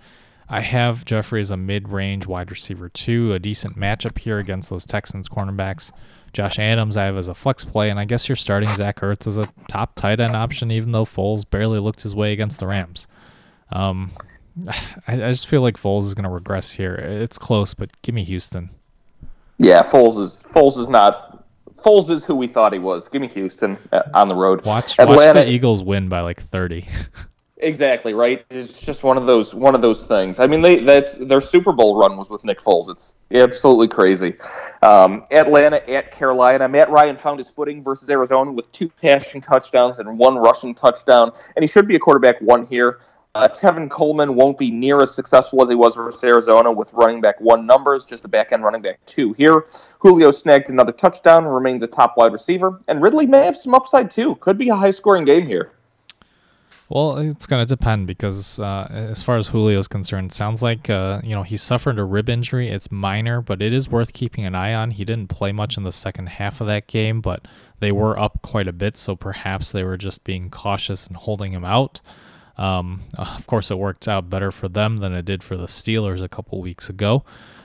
I have Jeffery as a mid range wide receiver, too. A decent matchup here against those Texans cornerbacks. Josh Adams, I have as a flex play, and I guess you're starting Zach Ertz as a top tight end option, even though Foles barely looked his way against the Rams. Um, I, I just feel like Foles is going to regress here. It's close, but give me Houston. Yeah, Foles is Foles is not Foles is who we thought he was. Give me Houston uh, on the road. Watch, Atlanta, watch the Eagles win by like thirty. Exactly right. It's just one of those one of those things. I mean, they that their Super Bowl run was with Nick Foles. It's absolutely crazy. Um, Atlanta at Carolina. Matt Ryan found his footing versus Arizona with two passing touchdowns and one rushing touchdown, and he should be a quarterback one here. Uh, Tevin Coleman won't be near as successful as he was versus Arizona with running back one numbers, just a back end running back two here. Julio snagged another touchdown, remains a top wide receiver, and Ridley may have some upside too. Could be a high scoring game here. Well, it's going to depend because uh, as far as Julio is concerned, sounds like uh, you know he suffered a rib injury. It's minor, but it is worth keeping an eye on. He didn't play much in the second half of that game, but they were up quite a bit, so perhaps they were just being cautious and holding him out. Um, of course, it worked out better for them than it did for the Steelers a couple weeks ago.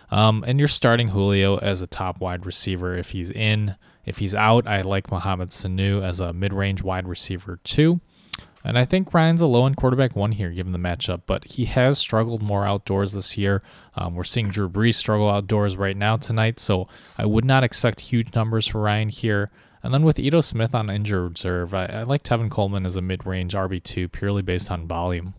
Um, and you're starting Julio as a top wide receiver if he's in. If he's out, I like Mohamed Sanu as a mid-range wide receiver too. And I think Ryan's a low end quarterback one here, given the matchup, but he has struggled more outdoors this year. Um, we're seeing Drew Brees struggle outdoors right now tonight, so I would not expect huge numbers for Ryan here. And then with Ito Smith on injured reserve, I, I like Tevin Coleman as a mid range RB2 purely based on volume.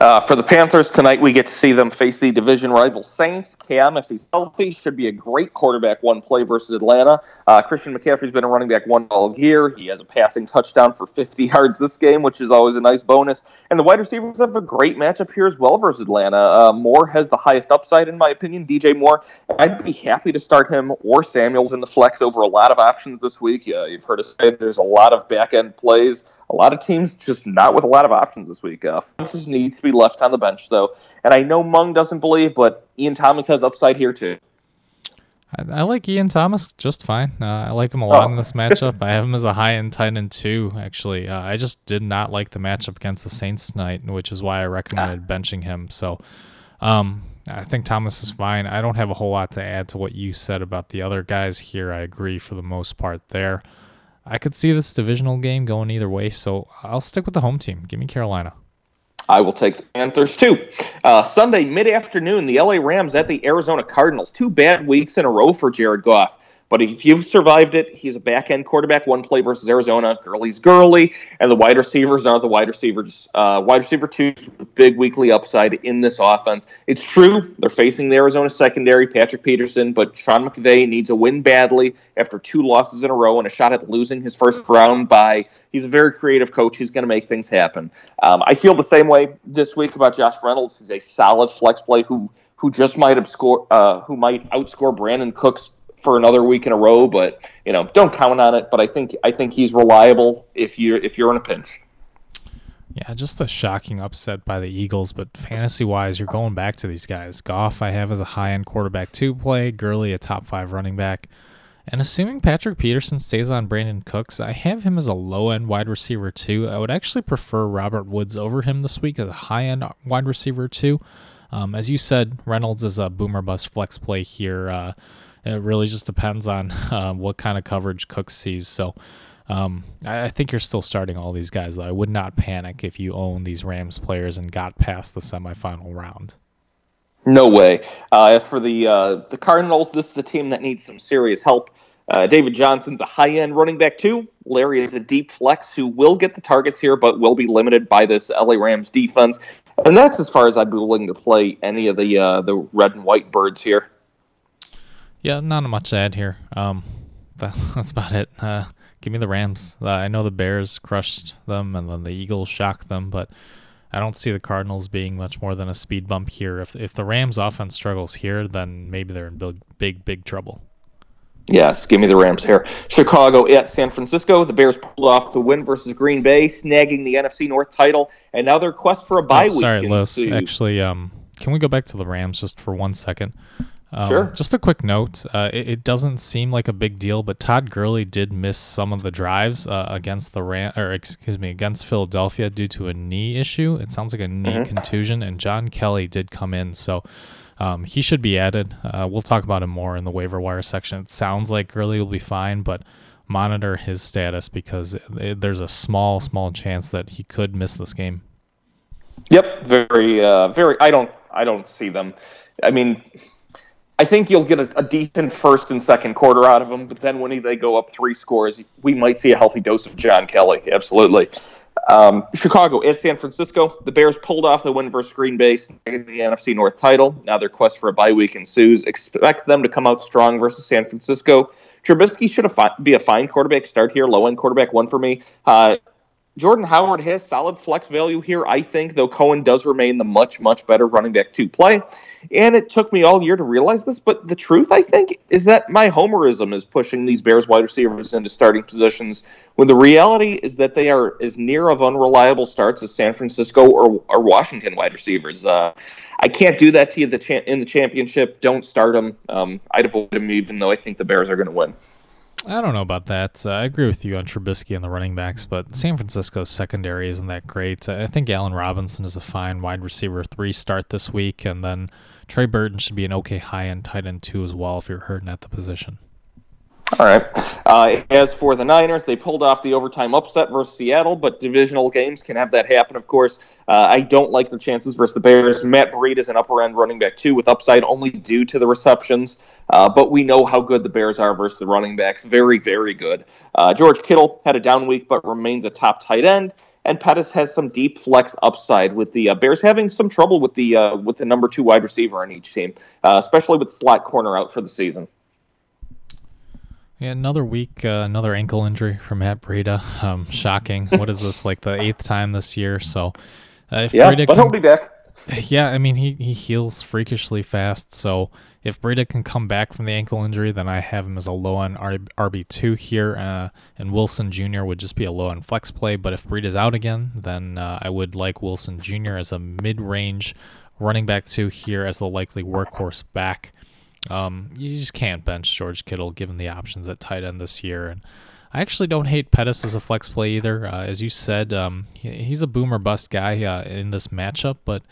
Uh, for the Panthers tonight, we get to see them face the division rival Saints. Cam, if he's healthy, should be a great quarterback one play versus Atlanta. Uh, Christian McCaffrey's been a running back one all year. He has a passing touchdown for 50 yards this game, which is always a nice bonus. And the wide receivers have a great matchup here as well versus Atlanta. Uh, Moore has the highest upside, in my opinion. DJ Moore, I'd be happy to start him or Samuels in the flex over a lot of options this week. you've heard us say there's a lot of back end plays a lot of teams just not with a lot of options this week. Uh, Funchess needs to be left on the bench, though. And I know Mung doesn't believe, but Ian Thomas has upside here, too. I, I like Ian Thomas just fine. Uh, I like him a lot Oh. in this matchup. I have him as a high end tight end too. Actually, uh, I just did not like the matchup against the Saints tonight, which is why I recommended benching him. So, um, I think Thomas is fine. I don't have a whole lot to add to what you said about the other guys here. I agree for the most part there. I could see this divisional game going either way, so I'll stick with the home team. Give me Carolina. I will take the Panthers too. Uh, Sunday mid afternoon, the LA Rams at the Arizona Cardinals. Two bad weeks in a row for Jared Goff. But if you've survived it, he's a back end quarterback. One play versus Arizona, Gurley's Gurley, and the wide receivers are the wide receivers. Uh, wide receiver two, big weekly upside in this offense. It's true they're facing the Arizona secondary, Patrick Peterson, but Sean McVay needs a win badly after two losses in a row and a shot at losing his first round bye. He's a very creative coach. He's going to make things happen. Um, I feel the same way this week about Josh Reynolds. He's a solid flex play who who just might outscore uh, who might outscore Brandin Cooks for another week in a row, but you know, don't count on it. But I think I think he's reliable if you're if you're in a pinch. Yeah, just a shocking upset by the Eagles, but fantasy wise, you're going back to these guys. Goff, I have as a high end quarterback two play, Gurley, a top five running back. And assuming Patrick Peterson stays on Brandin Cooks, I have him as a low end wide receiver two. I would actually prefer Robert Woods over him this week as a high end wide receiver two. Um, as you said, Reynolds is a boomer bust flex play here. Uh, it really just depends on uh, what kind of coverage Cook sees. So um, I, I think you're still starting all these guys, though. I would not panic if you own these Rams players and got past the semifinal round. No way. Uh, as for the uh, the Cardinals, this is a team that needs some serious help. Uh, David Johnson's a high end running back too. Larry is a deep flex who will get the targets here, but will be limited by this LA Rams defense. And that's as far as I'd be willing to play any of the uh, the red and white birds here. Yeah, not much to add here. Um, that, that's about it. Uh, give me the Rams. Uh, I know the Bears crushed them, and then the Eagles shocked them, but I don't see the Cardinals being much more than a speed bump here. If if the Rams offense struggles here, then maybe they're in big big big trouble. Yes, give me the Rams here. Chicago at San Francisco. The Bears pulled off the win versus Green Bay, snagging the NFC North title, Another quest for a bye Oh, week. sorry, Los. Actually, um, can we go back to the Rams just for one second? Um, Sure. Just a quick note. Uh, it, it doesn't seem like a big deal, but Todd Gurley did miss some of the drives uh, against the Ram, or excuse me, against Philadelphia due to a knee issue. It sounds like a knee Mm-hmm. contusion, and John Kelly did come in, so um, he should be added. Uh, we'll talk about him more in the waiver wire section. It sounds like Gurley will be fine, but monitor his status because it, it- there's a small, small chance that he could miss this game. Yep, very, uh, very. I don't, I don't see them. I mean, I think you'll get a, a decent first and second quarter out of them, but then when they go up three scores, we might see a healthy dose of John Kelly. Absolutely. Um, Chicago at San Francisco. The Bears pulled off the win versus Green Bay, snagging the NFC North title. Now their quest for a bye week ensues. Expect them to come out strong versus San Francisco. Trubisky should fi- be a fine quarterback start here. Low end quarterback one for me. Uh, Jordan Howard has solid flex value here, I think, though Cohen does remain the much, much better running back to play. And it took me all year to realize this, but the truth, I think, is that my homerism is pushing these Bears wide receivers into starting positions when the reality is that they are as near of unreliable starts as San Francisco or, or Washington wide receivers. Uh, I can't do that to you the cha- in the championship. Don't start them. Um, I'd avoid them even though I think the Bears are going to win. I don't know about that. Uh, I agree with you on Trubisky and the running backs, but San Francisco's secondary isn't that great. I think Allen Robinson is a fine wide receiver three start this week, and then Trey Burton should be an okay high end tight end two as well if you're hurting at the position. All right. Uh, as for the Niners, they pulled off the overtime upset versus Seattle, but divisional games can have that happen, of course. Uh, I don't like their chances versus the Bears. Matt Breida is an upper end running back, too, with upside only due to the receptions. Uh, but we know how good the Bears are versus the running backs. Very, very good. Uh, George Kittle had a down week, but remains a top tight end. And Pettis has some deep flex upside with the uh, Bears having some trouble with the uh, with the number two wide receiver on each team, uh, especially with slot corner out for the season. Yeah, another week, uh, another ankle injury for Matt Breida. Um, shocking. what is this, like the eighth time this year? So, uh, if Yeah, Breida but can- he'll be back. Yeah, I mean he he heals freakishly fast. So if Breida can come back from the ankle injury, then I have him as a low end RB two here, uh, and Wilson Jr. would just be a low end flex play. But if Breida's out again, then uh, I would like Wilson Jr. as a mid range running back two here as the likely workhorse back. Um, you just can't bench George Kittle given the options at tight end this year, and I actually don't hate Pettis as a flex play either. Uh, as you said, um, he, he's a boomer bust guy uh, in this matchup, but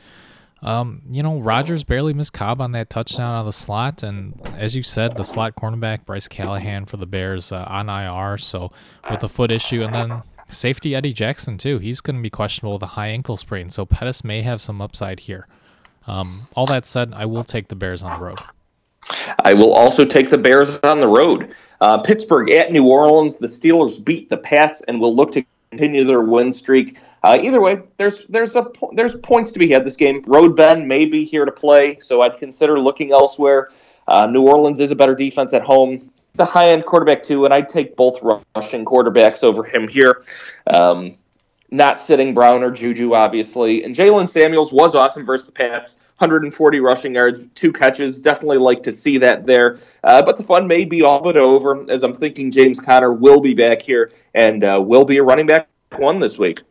um, you know, Rodgers barely missed Cobb on that touchdown out of the slot, and as you said, the slot cornerback Bryce Callahan for the Bears uh, on IR, so with a foot issue, and then safety Eddie Jackson too. He's going to be questionable with a high ankle sprain, so Pettis may have some upside here. Um, all that said, I will take the Bears on the road. I will also take the Bears on the road. Uh, Pittsburgh at New Orleans. The Steelers beat the Pats and will look to continue their win streak. Uh, either way, there's there's a there's points to be had this game. Road Ben may be here to play, so I'd consider looking elsewhere. Uh, New Orleans is a better defense at home. It's a high end quarterback too, and I'd take both rushing quarterbacks over him here. Um, not sitting Brown or Juju, obviously. And Jaylen Samuels was awesome versus the Pats. 140 rushing yards, two catches. Definitely like to see that there. Uh, but the fun may be all but over, as I'm thinking James Conner will be back here and uh, will be a running back one this week.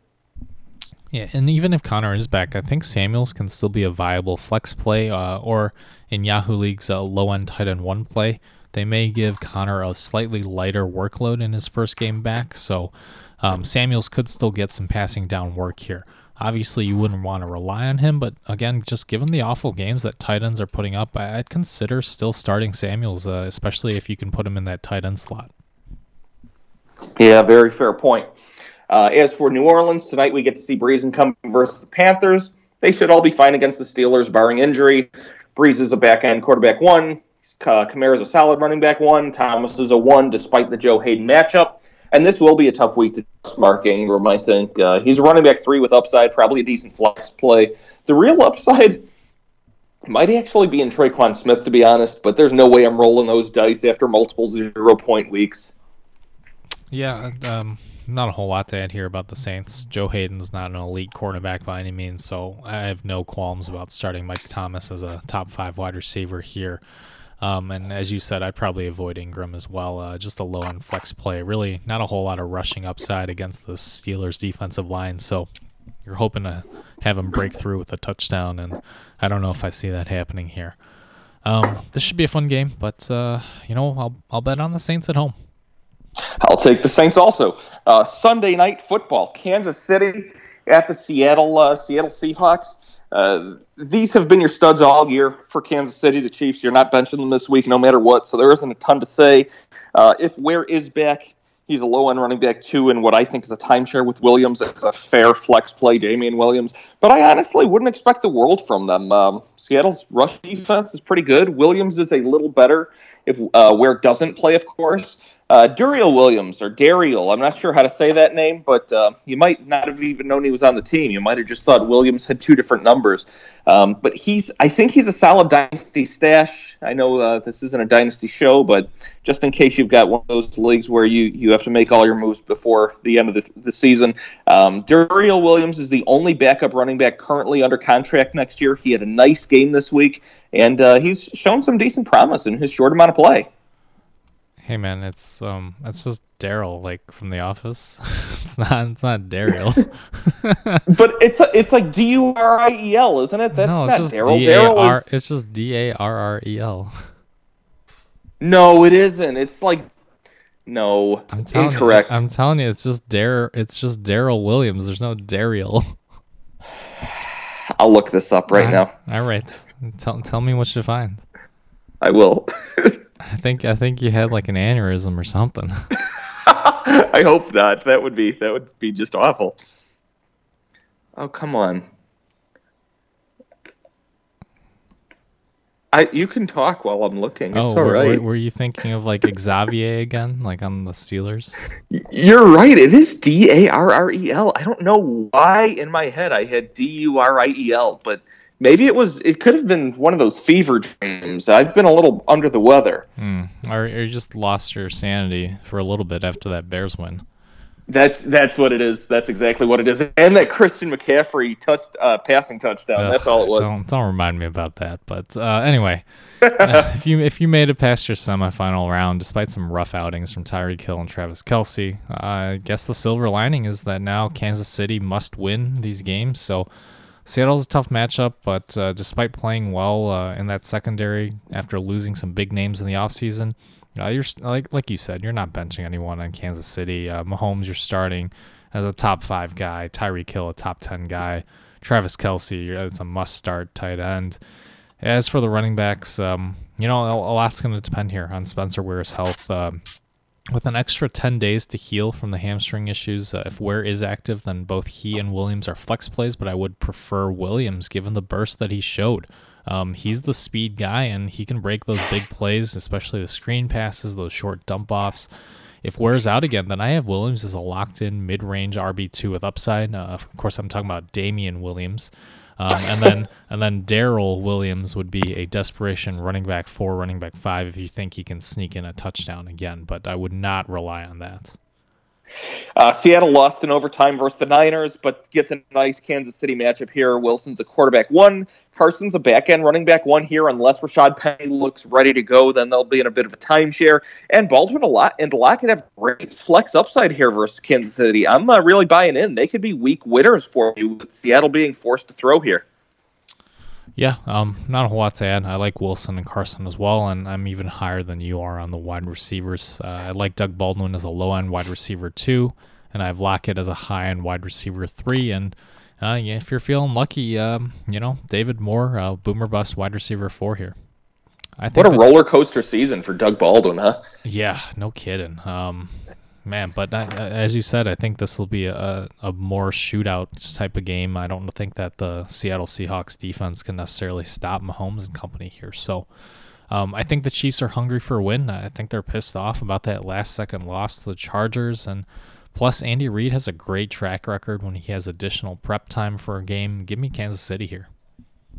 Yeah, and even if Conner is back, I think Samuels can still be a viable flex play, uh, or in Yahoo League's uh, low end tight end one play. They may give Conner a slightly lighter workload in his first game back, so um, Samuels could still get some passing down work here. Obviously, you wouldn't want to rely on him, but again, just given the awful games that tight ends are putting up, I'd consider still starting Samuels, uh, especially if you can put him in that tight end slot. Yeah, very fair point. Uh, as for New Orleans, tonight we get to see Brees and come versus the Panthers. They should all be fine against the Steelers, barring injury. Brees is a back end quarterback one. Uh, Kamara is a solid running back one. Thomas is a one, despite the Joe Haden matchup. And this will be a tough week to Mark Ingram, I think. Uh, he's a running back three with upside, probably a decent flex play. The real upside might actually be in Tre'Quan Smith, to be honest, but there's no way I'm rolling those dice after multiple zero point weeks. Yeah, um, not a whole lot to add here about the Saints. Joe Haden's not an elite cornerback by any means, so I have no qualms about starting Mike Thomas as a top five wide receiver here. Um, and as you said, I'd probably avoid Ingram as well. Uh, just a low end flex play. Really, not a whole lot of rushing upside against the Steelers' defensive line. So you're hoping to have him break through with a touchdown, and I don't know if I see that happening here. Um, this should be a fun game, but uh, you know, I'll I'll bet on the Saints at home. I'll take the Saints also. Uh, Sunday night football, Kansas City at the Seattle uh, Seattle Seahawks. Uh, these have been your studs all year for Kansas City. The Chiefs, you're not benching them this week, no matter what. So there isn't a ton to say. Uh, if Ware is back, he's a low end running back too, and what I think is a timeshare with Williams. It's a fair flex play, Damien Williams. But I honestly wouldn't expect the world from them. Um, Seattle's rush defense is pretty good. Williams is a little better if uh, Ware doesn't play, of course. Uh, Duriel Williams or Dariel, I'm not sure how to say that name, but uh, you might not have even known he was on the team. You might have just thought Williams had two different numbers. Um, but he's, I think he's a solid dynasty stash. I know uh, this isn't a dynasty show, but just in case you've got one of those leagues where you, you have to make all your moves before the end of the, the season, um, Duriel Williams is the only backup running back currently under contract next year. He had a nice game this week, and uh, he's shown some decent promise in his short amount of play. Hey man, it's um, it's just Daryl, like from The Office. it's not, it's not Daryl. but it's a, it's like D U R I E L, isn't it? That's no, it's not just Daryl. Daryl is... It's just D A R R E L. No, it isn't. It's like no, I'm telling incorrect. You, I'm telling you, it's just Dar. It's just Daryl Williams. There's no Daryl. I'll look this up right, right now. All right, tell tell me what you find. I will. I think I think you had like an aneurysm or something. I hope not. That would be that would be just awful. Oh come on. I you can talk while I'm looking. It's oh, all right. Were, were, you thinking of like Xavier again, like on the Steelers? You're right. It is D A R R E L. I don't know why in my head I had D U R I E L, but Maybe it was. It could have been one of those fever dreams. I've been a little under the weather. Mm. Or, or you just lost your sanity for a little bit after that Bears win. That's that's what it is. That's exactly what it is. And that Christian McCaffrey touched uh, passing touchdown. Ugh, that's all it was. Don't, don't remind me about that. But uh, anyway, uh, if you if you made it past your semifinal round, despite some rough outings from Tyreek Hill and Travis Kelce I guess the silver lining is that now Kansas City must win these games. So Seattle's a tough matchup, but uh, despite playing well uh, in that secondary after losing some big names in the offseason, uh, you're like like you said, you're not benching anyone on Kansas City. Uh, Mahomes, you're starting as a top five guy. Tyreek Hill, a top ten guy. Travis Kelce, it's a must start tight end. As for the running backs, um, you know, a, a lot's going to depend here on Spencer Ware's health. Um, with an extra 10 days to heal from the hamstring issues, uh, if Ware is active, then both he and Williams are flex plays, but I would prefer Williams given the burst that he showed. Um, he's the speed guy, and he can break those big plays, especially the screen passes, those short dump offs. If Ware's out again, then I have Williams as a locked in mid range RB2 with upside. Uh, of course, I'm talking about Damien Williams. Um, and then and then Darrel Williams would be a desperation running back four, running back five if you think he can sneak in a touchdown again. But I would not rely on that. Uh, Seattle lost in overtime versus the Niners, but get the nice Kansas City matchup here. Wilson's a quarterback one, Carson's a back end running back one here. Unless Rashad Penny looks ready to go, then they'll be in a bit of a timeshare. And Baldwin a lot and Lockett have great flex upside here versus Kansas City. I'm not really buying in. They could be week winners for you with Seattle being forced to throw here. Yeah, um, not a whole lot to add. I like Wilson and Carson as well, and I'm even higher than you are on the wide receivers. Uh, I like Doug Baldwin as a low end wide receiver two, and I have Lockett as a high end wide receiver three. And uh, yeah, if you're feeling lucky, um, you know David Moore, uh, boomer bust wide receiver four here. I think what a that, roller coaster season for Doug Baldwin, huh? Yeah, no kidding. Um, man. But I, as you said, I think this will be a, a more shootout type of game. I don't think that the Seattle Seahawks defense can necessarily stop Mahomes and company here. So um, I think the Chiefs are hungry for a win. I think they're pissed off about that last second loss to the Chargers. And plus, Andy Reid has a great track record when he has additional prep time for a game. Give me Kansas City here.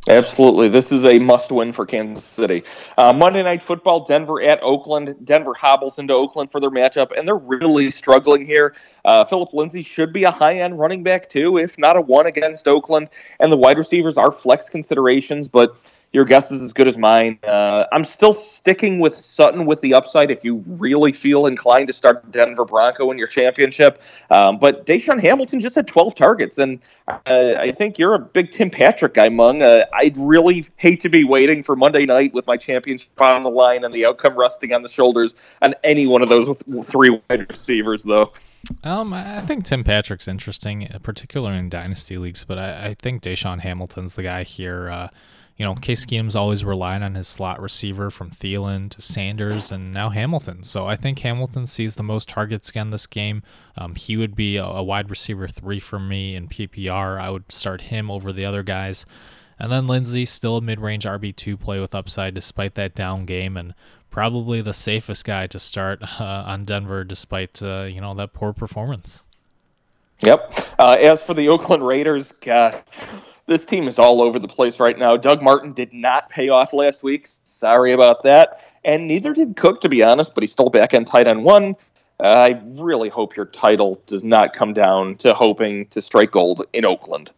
Absolutely. This is a must win for Kansas City. Uh, Monday Night Football, Denver at Oakland. Denver hobbles into Oakland for their matchup, and they're really struggling here. Uh, Phillip Lindsay should be a high end running back, too, if not a one against Oakland. And the wide receivers are flex considerations, but your guess is as good as mine. Uh, I'm still sticking with Sutton with the upside if you really feel inclined to start Denver Bronco in your championship. Um, but DaeSean Hamilton just had 12 targets, and uh, I think you're a big Tim Patrick guy, Mung. Uh, I'd really hate to be waiting for Monday night with my championship on the line and the outcome resting on the shoulders on any one of those three wide receivers, though. Um, I think Tim Patrick's interesting, particularly in dynasty leagues, but I, I think DaeSean Hamilton's the guy here. Uh, you know, Case Keenum's always relied on his slot receiver from Thielen to Sanders and now Hamilton. So I think Hamilton sees the most targets again this game. Um, he would be a, a, wide receiver three for me in PPR. I would start him over the other guys. And then Lindsay, still a mid range RB2 play with upside despite that down game, and probably the safest guy to start uh, on Denver despite, uh, you know, that poor performance. Yep. Uh, as for the Oakland Raiders, God, this team is all over the place right now. Doug Martin did not pay off last week. Sorry about that. And neither did Cook, to be honest, but he's still back on tight end one. Uh, I really hope your title does not come down to hoping to strike gold in Oakland.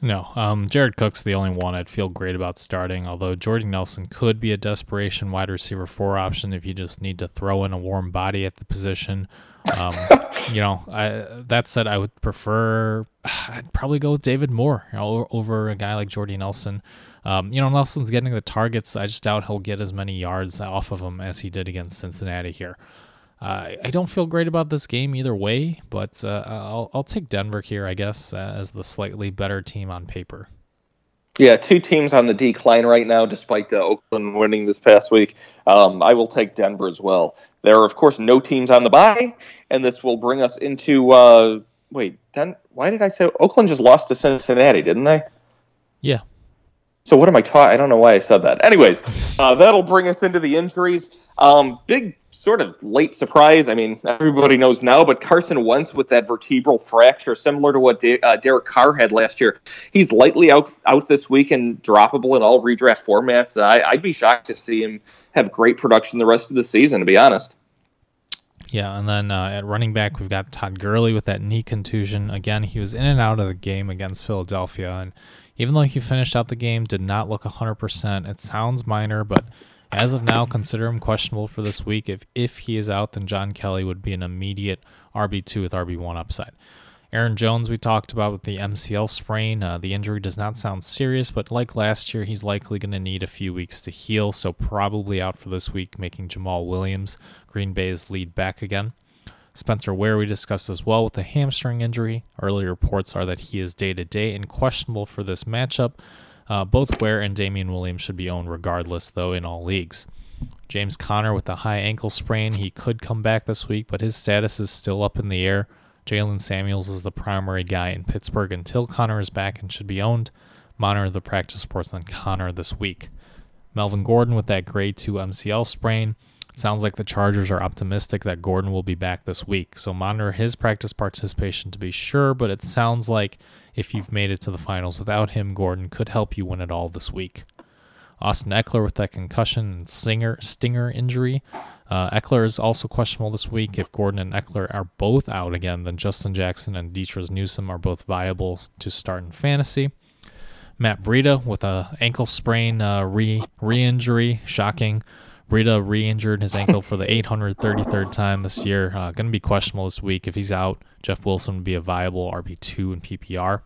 No, um, Jared Cook's the only one I'd feel great about starting. Although Jordan Nelson could be a desperation wide receiver four option if you just need to throw in a warm body at the position. Um, you know, I, that said, I would prefer. I'd probably go with David Moore you know, over a guy like Jordy Nelson. Um, you know, Nelson's getting the targets. I just doubt he'll get as many yards off of him as he did against Cincinnati here. Uh, I don't feel great about this game either way, but uh, I'll, I'll take Denver here, I guess, uh, as the slightly better team on paper. Yeah, two teams on the decline right now, despite uh, Oakland winning this past week. Um, I will take Denver as well. There are, of course, no teams on the bye, and this will bring us into. Uh, wait, then why did I say Oakland just lost to Cincinnati? Didn't they? Yeah. So what am I talking? I don't know why I said that. Anyways, uh, that'll bring us into the injuries. Um, big sort of late surprise. I mean, everybody knows now, but Carson Wentz with that vertebral fracture, similar to what De- uh, Derek Carr had last year, he's lightly out out this week and droppable in all redraft formats. I, I'd be shocked to see him have great production the rest of the season, to be honest. Yeah, and then uh, at running back, we've got Todd Gurley with that knee contusion. Again, he was in and out of the game against Philadelphia, and even though he finished out the game, did not look 100%. It sounds minor, but as of now, consider him questionable for this week. If if he is out, then John Kelly would be an immediate RB two with RB one upside. Aaron Jones, we talked about with the MCL sprain. Uh, the injury does not sound serious, but like last year, he's likely going to need a few weeks to heal, so probably out for this week, making Jamaal Williams Green Bay's lead back again. Spencer Ware, we discussed as well with a hamstring injury. Early reports are that he is day to day and questionable for this matchup. Uh, both Ware and Damien Williams should be owned regardless, though, in all leagues. James Conner with a high ankle sprain, he could come back this week, but his status is still up in the air. Jaylen Samuels is the primary guy in Pittsburgh until Conner is back and should be owned. Monitor the practice reports on Conner this week. Melvin Gordon with that grade 2 MCL sprain. Sounds like the Chargers are optimistic that Gordon will be back this week, so monitor his practice participation to be sure, but it sounds like if you've made it to the finals without him, Gordon could help you win it all this week. Austin Ekeler with that concussion and Singer, stinger injury. Uh, Ekeler is also questionable this week. If Gordon and Ekeler are both out again, then Justin Jackson and Detrez Newsome are both viable to start in fantasy. Matt Breida with a ankle sprain uh, re re-injury, shocking. Breida re-injured his ankle for the 833rd time this year. Uh, Going to be questionable this week. If he's out, Jeff Wilson would be a viable RB2 in PPR.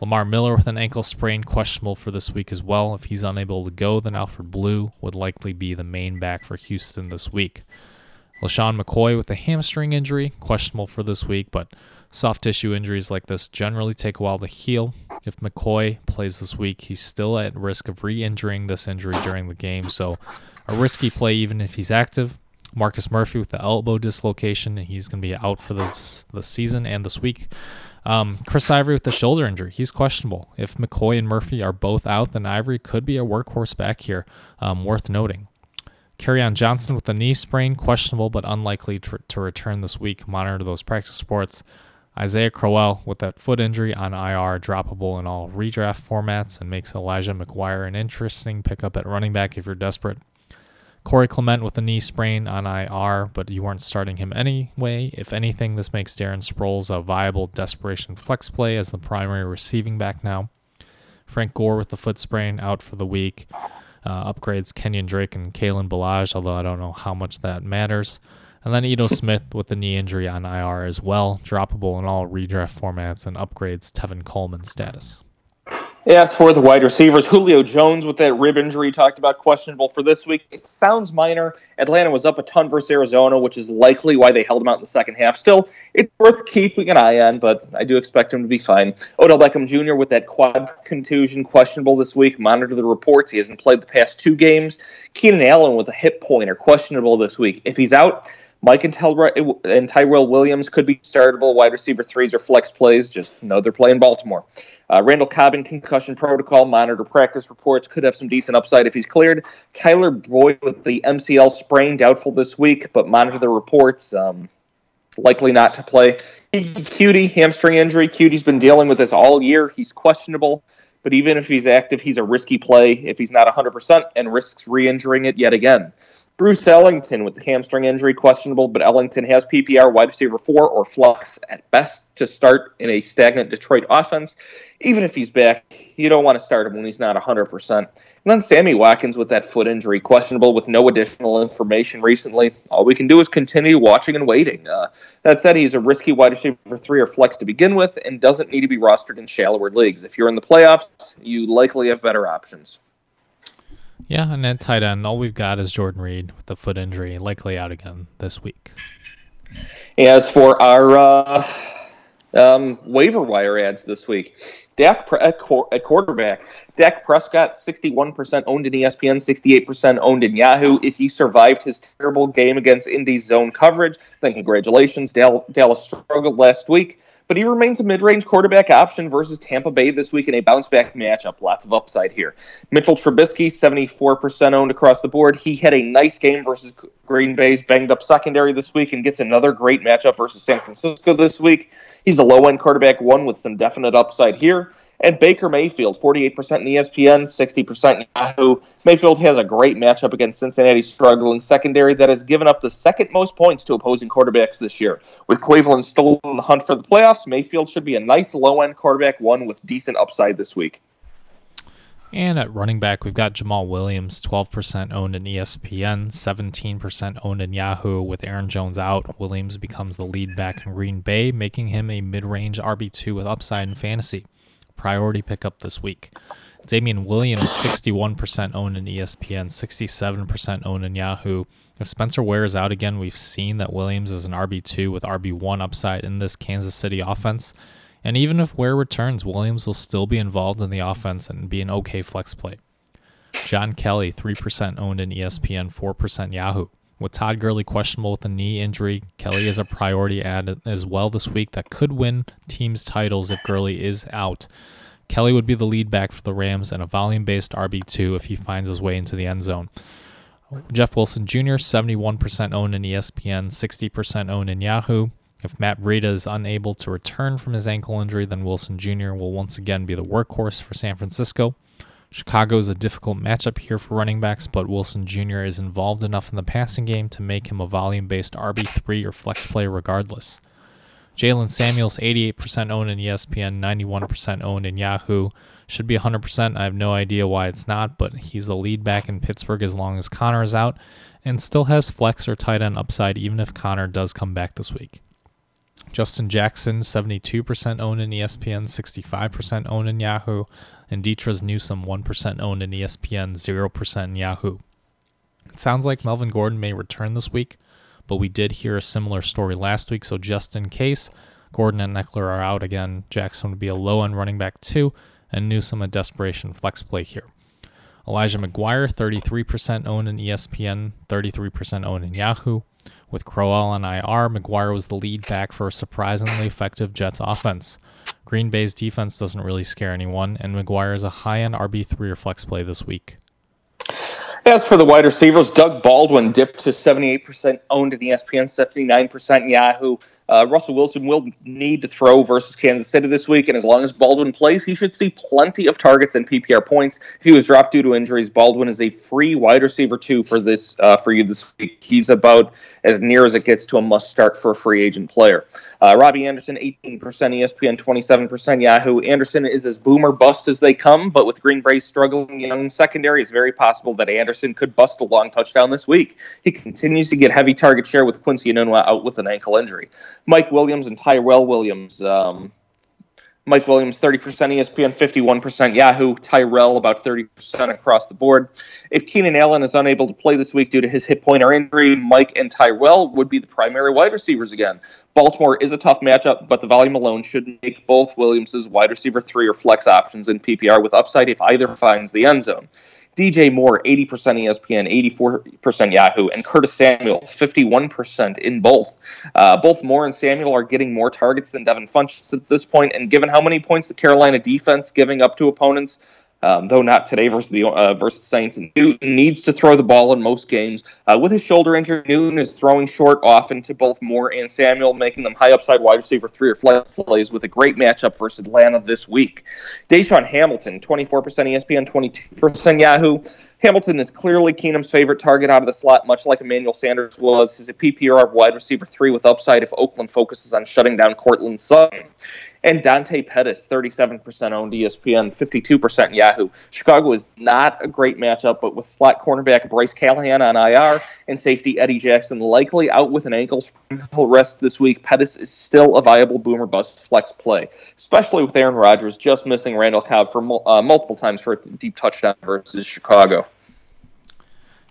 Lamar Miller with an ankle sprain, questionable for this week as well. If he's unable to go, then Alfred Blue would likely be the main back for Houston this week. LeSean McCoy with a hamstring injury, questionable for this week, but soft tissue injuries like this generally take a while to heal. If McCoy plays this week, he's still at risk of re injuring this injury during the game, so a risky play even if he's active. Marcus Murphy with the elbow dislocation, he's going to be out for this the season and this week. Um, Chris Ivory with the shoulder injury, he's questionable. If McCoy and Murphy are both out, then Ivory could be a workhorse back here, um, worth noting. on Johnson with the knee sprain, questionable but unlikely to, to return this week. Monitor those practice reports. Isaiah Crowell with that foot injury on IR, droppable in all redraft formats, and makes Elijah McGuire an interesting pickup at running back if you're desperate. Corey Clement with a knee sprain on IR, but you weren't starting him anyway. If anything, this makes Darren Sproles a viable desperation flex play as the primary receiving back now. Frank Gore with the foot sprain out for the week. Uh, upgrades Kenyan Drake and Kalen Ballage, although I don't know how much that matters. And then Ito Smith with the knee injury on IR as well, droppable in all redraft formats and upgrades Tevin Coleman status. As for the wide receivers, Julio Jones with that rib injury talked about questionable for this week. It sounds minor. Atlanta was up a ton versus Arizona, which is likely why they held him out in the second half. Still, it's worth keeping an eye on, but I do expect him to be fine. Odell Beckham Jr. with that quad contusion questionable this week. Monitor the reports. He hasn't played the past two games. Keenan Allen with a hip pointer questionable this week. If he's out, Mike and, and Tyrell Williams could be startable wide receiver threes or flex plays. Just know they're playing Baltimore. Uh, Randall Cobb in concussion protocol, monitor practice reports, could have some decent upside if he's cleared. Tyler Boyd with the MCL sprain, doubtful this week, but monitor the reports. Um, likely not to play. Coutee, hamstring injury. Coutee's been dealing with this all year. He's questionable, but even if he's active, he's a risky play if he's not 100% and risks re injuring it yet again. Bruce Ellington with the hamstring injury, questionable, but Ellington has PPR wide receiver four or flux at best to start in a stagnant Detroit offense. Even if he's back, you don't want to start him when he's not 100%. And then Sammy Watkins with that foot injury, questionable with no additional information recently. All we can do is continue watching and waiting. Uh, that said, he's a risky wide receiver three or flex to begin with and doesn't need to be rostered in shallower leagues. If you're in the playoffs, you likely have better options. Yeah, and at tight end, all we've got is Jordan Reed with the foot injury, likely out again this week. As for our uh, um, waiver wire ads this week, Dak at, at quarterback, Dak Prescott, 61% owned in ESPN, 68% owned in Yahoo. If he survived his terrible game against Indy's zone coverage, then congratulations. Dallas struggled last week but he remains a mid-range quarterback option versus Tampa Bay this week in a bounce-back matchup. Lots of upside here. Mitchell Trubisky, 74% owned across the board. He had a nice game versus Green Bay's banged-up secondary this week and gets another great matchup versus San Francisco this week. He's a low-end quarterback one with some definite upside here. And Baker Mayfield, 48% in ESPN, 60% in Yahoo. Mayfield has a great matchup against Cincinnati's struggling secondary that has given up the second most points to opposing quarterbacks this year. With Cleveland still in the hunt for the playoffs, Mayfield should be a nice low end quarterback, one with decent upside this week. And at running back, we've got Jamaal Williams, 12% owned in ESPN, 17% owned in Yahoo. With Aaron Jones out, Williams becomes the lead back in Green Bay, making him a mid range RB2 with upside in fantasy. Priority pickup this week. Damien Williams, 61% owned in ESPN, 67% owned in Yahoo. If Spencer Ware is out again, we've seen that Williams is an RB2 with RB1 upside in this Kansas City offense. And even if Ware returns, Williams will still be involved in the offense and be an okay flex play. John Kelly, 3% owned in ESPN, 4% Yahoo. With Todd Gurley questionable with a knee injury, Kelly is a priority ad as well this week that could win teams titles if Gurley is out. Kelly would be the lead back for the Rams and a volume based RB2 if he finds his way into the end zone. Jeff Wilson Jr., 71% owned in ESPN, 60% owned in Yahoo. If Matt Breida is unable to return from his ankle injury, then Wilson Jr. will once again be the workhorse for San Francisco. Chicago is a difficult matchup here for running backs, but Wilson Jr. is involved enough in the passing game to make him a volume based RB3 or flex play regardless. Jaylen Samuels, 88% owned in ESPN, 91% owned in Yahoo. Should be 100%. I have no idea why it's not, but he's the lead back in Pittsburgh as long as Conner is out and still has flex or tight end upside even if Conner does come back this week. Justin Jackson, 72% owned in ESPN, 65% owned in Yahoo, and Detrez Newsome, 1% owned in ESPN, 0% in Yahoo. It sounds like Melvin Gordon may return this week, but we did hear a similar story last week, so just in case, Gordon and Ekeler are out again, Jackson would be a low end running back too, and Newsome a desperation flex play here. Elijah McGuire, 33% owned in ESPN, 33% owned in Yahoo. With Crowell on IR, McGuire was the lead back for a surprisingly effective Jets offense. Green Bay's defense doesn't really scare anyone, and McGuire is a high end RB3 or flex play this week. As for the wide receivers, Doug Baldwin dipped to 78% owned in the ESPN, 79% Yahoo. Uh, Russell Wilson will need to throw versus Kansas City this week, and as long as Baldwin plays, he should see plenty of targets and PPR points. If he was dropped due to injuries, Baldwin is a free wide receiver too for this uh, for you this week. He's about as near as it gets to a must start for a free agent player. Uh, Robbie Anderson, 18% ESPN, 27% Yahoo. Anderson is as boomer bust as they come, but with Green Bay struggling young secondary, it's very possible that Anderson could bust a long touchdown this week. He continues to get heavy target share with Quincy Enunwa out with an ankle injury. Mike Williams and Tyrell Williams. Um, Mike Williams, 30% ESPN, 51% Yahoo. Tyrell, about 30% across the board. If Keenan Allen is unable to play this week due to his hip pointer injury, Mike and Tyrell would be the primary wide receivers again. Baltimore is a tough matchup, but the volume alone should make both Williams's wide receiver three or flex options in PPR with upside if either finds the end zone. DJ Moore, 80% ESPN, 84% Yahoo, and Curtis Samuel, 51% in both. Uh, both Moore and Samuel are getting more targets than Devin Funchess at this point, and given how many points the Carolina defense giving up to opponents, um, though not today versus the uh, versus Saints. And Newton needs to throw the ball in most games. Uh, with his shoulder injury, Newton is throwing short often to both Moore and Samuel, making them high upside wide receiver three or flex plays with a great matchup versus Atlanta this week. DaeSean Hamilton, 24% ESPN, 22% Yahoo. Hamilton is clearly Keenum's favorite target out of the slot, much like Emmanuel Sanders was. He's a PPR wide receiver three with upside if Oakland focuses on shutting down Courtland Sutton and Dante Pettis, 37% owned ESPN, 52% Yahoo. Chicago is not a great matchup, but with slot cornerback Bryce Callahan on IR and safety Eddie Jackson likely out with an ankle sprain, he'll rest this week, Pettis is still a viable boomer bust flex play, especially with Aaron Rodgers just missing Randall Cobb for uh, multiple times for a deep touchdown versus Chicago.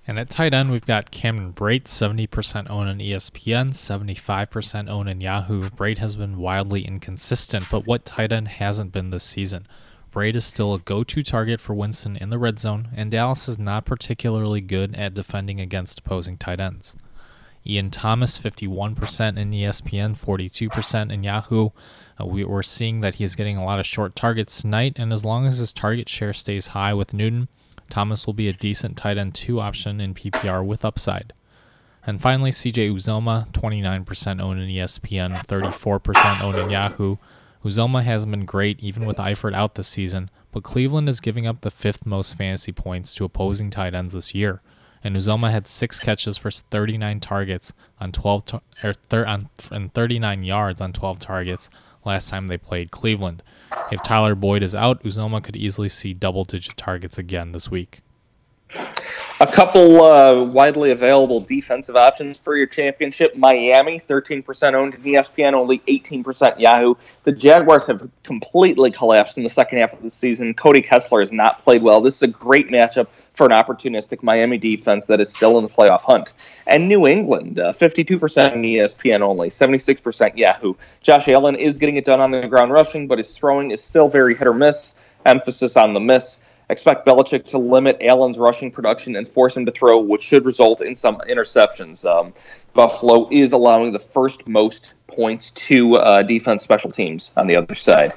And at tight end, we've got Cameron Brate, 70% owned in ESPN, 75% owned in Yahoo. Brate has been wildly inconsistent, but what tight end hasn't been this season? Brate is still a go to target for Winston in the red zone, and Dallas is not particularly good at defending against opposing tight ends. Ian Thomas, 51% in ESPN, 42% in Yahoo. Uh, we, are seeing that he's getting a lot of short targets tonight, and as long as his target share stays high with Newton, Thomas will be a decent tight end 2 option in PPR with upside. And finally, CJ Uzomah, 29% owned in ESPN, 34% owned in Yahoo. Uzomah hasn't been great even with Eifert out this season, but Cleveland is giving up the fifth most fantasy points to opposing tight ends this year. And Uzomah had six catches for 39 targets on 12 tar- er, thir- on, and 39 yards on 12 targets last time they played Cleveland. If Tyler Boyd is out, Uzomah could easily see double digit targets again this week. A couple uh, widely available defensive options for your championship. Miami, 13% owned in ESPN, only 18% Yahoo. The Jaguars have completely collapsed in the second half of the season. Cody Kessler has not played well. This is a great matchup for an opportunistic Miami defense that is still in the playoff hunt. And New England, uh, 52% in ESPN only, 76% Yahoo. Josh Allen is getting it done on the ground rushing, but his throwing is still very hit or miss. Emphasis on the miss expect Belichick to limit Allen's rushing production and force him to throw, which should result in some interceptions. Um, Buffalo is allowing the first most points to uh, defense special teams on the other side.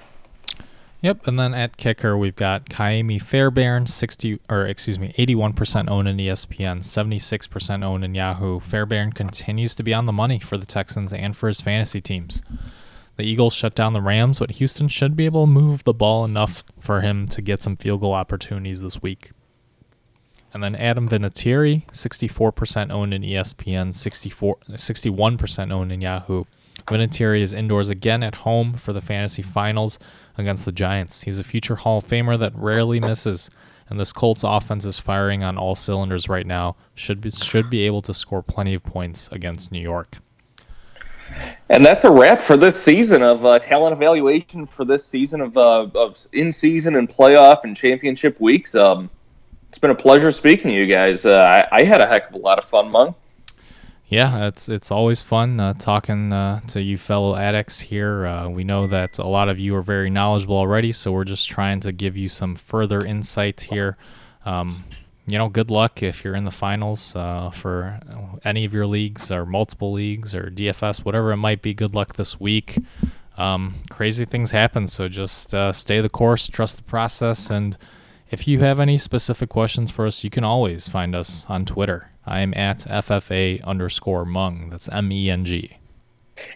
Yep, and then at kicker we've got Ka'imi Fairbairn, sixty or excuse me, eighty-one percent owned in ESPN, seventy-six percent owned in Yahoo. Fairbairn continues to be on the money for the Texans and for his fantasy teams. The Eagles shut down the Rams, but Houston should be able to move the ball enough for him to get some field goal opportunities this week. And then Adam Vinatieri, 64% owned in ESPN, 64, 61% owned in Yahoo. Vinatieri is indoors again at home for the fantasy finals against the Giants. He's a future Hall of Famer that rarely misses, and this Colts offense is firing on all cylinders right now. Should be, should be able to score plenty of points against New York. And that's a wrap for this season of uh, talent evaluation for this season of, uh, of in season and playoff and championship weeks. Um, it's been a pleasure speaking to you guys. Uh, I, I, had a heck of a lot of fun, Meng. Yeah, it's it's always fun uh, talking uh, to you fellow addicts here. Uh, we know that a lot of you are very knowledgeable already, so we're just trying to give you some further insight here. Um, you know, good luck if you're in the finals uh, for any of your leagues or multiple leagues or DFS, whatever it might be. Good luck this week. Um, crazy things happen, so just uh, stay the course, trust the process, and if you have any specific questions for us, you can always find us on Twitter. I am at FFA underscore Meng. That's M E N G.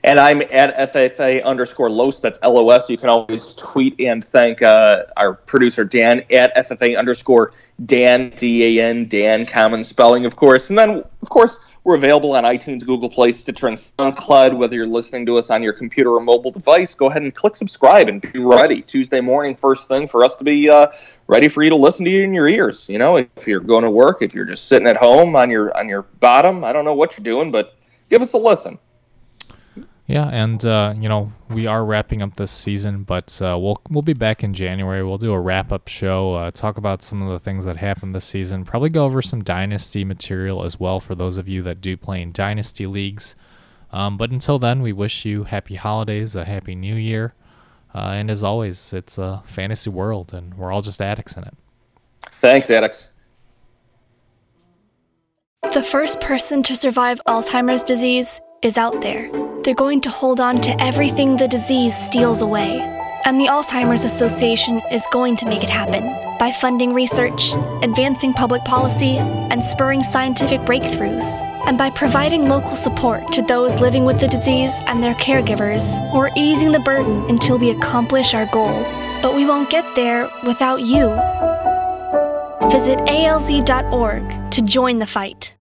And I'm at FFA underscore Los. That's L O S. You can always tweet and thank uh, our producer Dan at FFA underscore Dan, D A N, Dan, common spelling, of course. And then, of course, we're available on iTunes, Google Play, Stitcher, and SoundCloud. Whether you're listening to us on your computer or mobile device, go ahead and click subscribe and be ready. Tuesday morning, first thing, for us to be uh, ready for you to listen to you in your ears. You know, if you're going to work, if you're just sitting at home on your on your bottom, I don't know what you're doing, but give us a listen. Yeah, and uh, you know we are wrapping up this season, but uh, we'll we'll be back in January. We'll do a wrap up show, uh, talk about some of the things that happened this season. Probably go over some dynasty material as well for those of you that do play in dynasty leagues. Um, but until then, we wish you happy holidays, a happy New Year, uh, and as always, it's a fantasy world, and we're all just addicts in it. Thanks, addicts. The first person to survive Alzheimer's disease is out there. They're going to hold on to everything the disease steals away. And the Alzheimer's Association is going to make it happen by funding research, advancing public policy, and spurring scientific breakthroughs, and by providing local support to those living with the disease and their caregivers, or easing the burden until we accomplish our goal. But we won't get there without you. Visit alz.org to join the fight.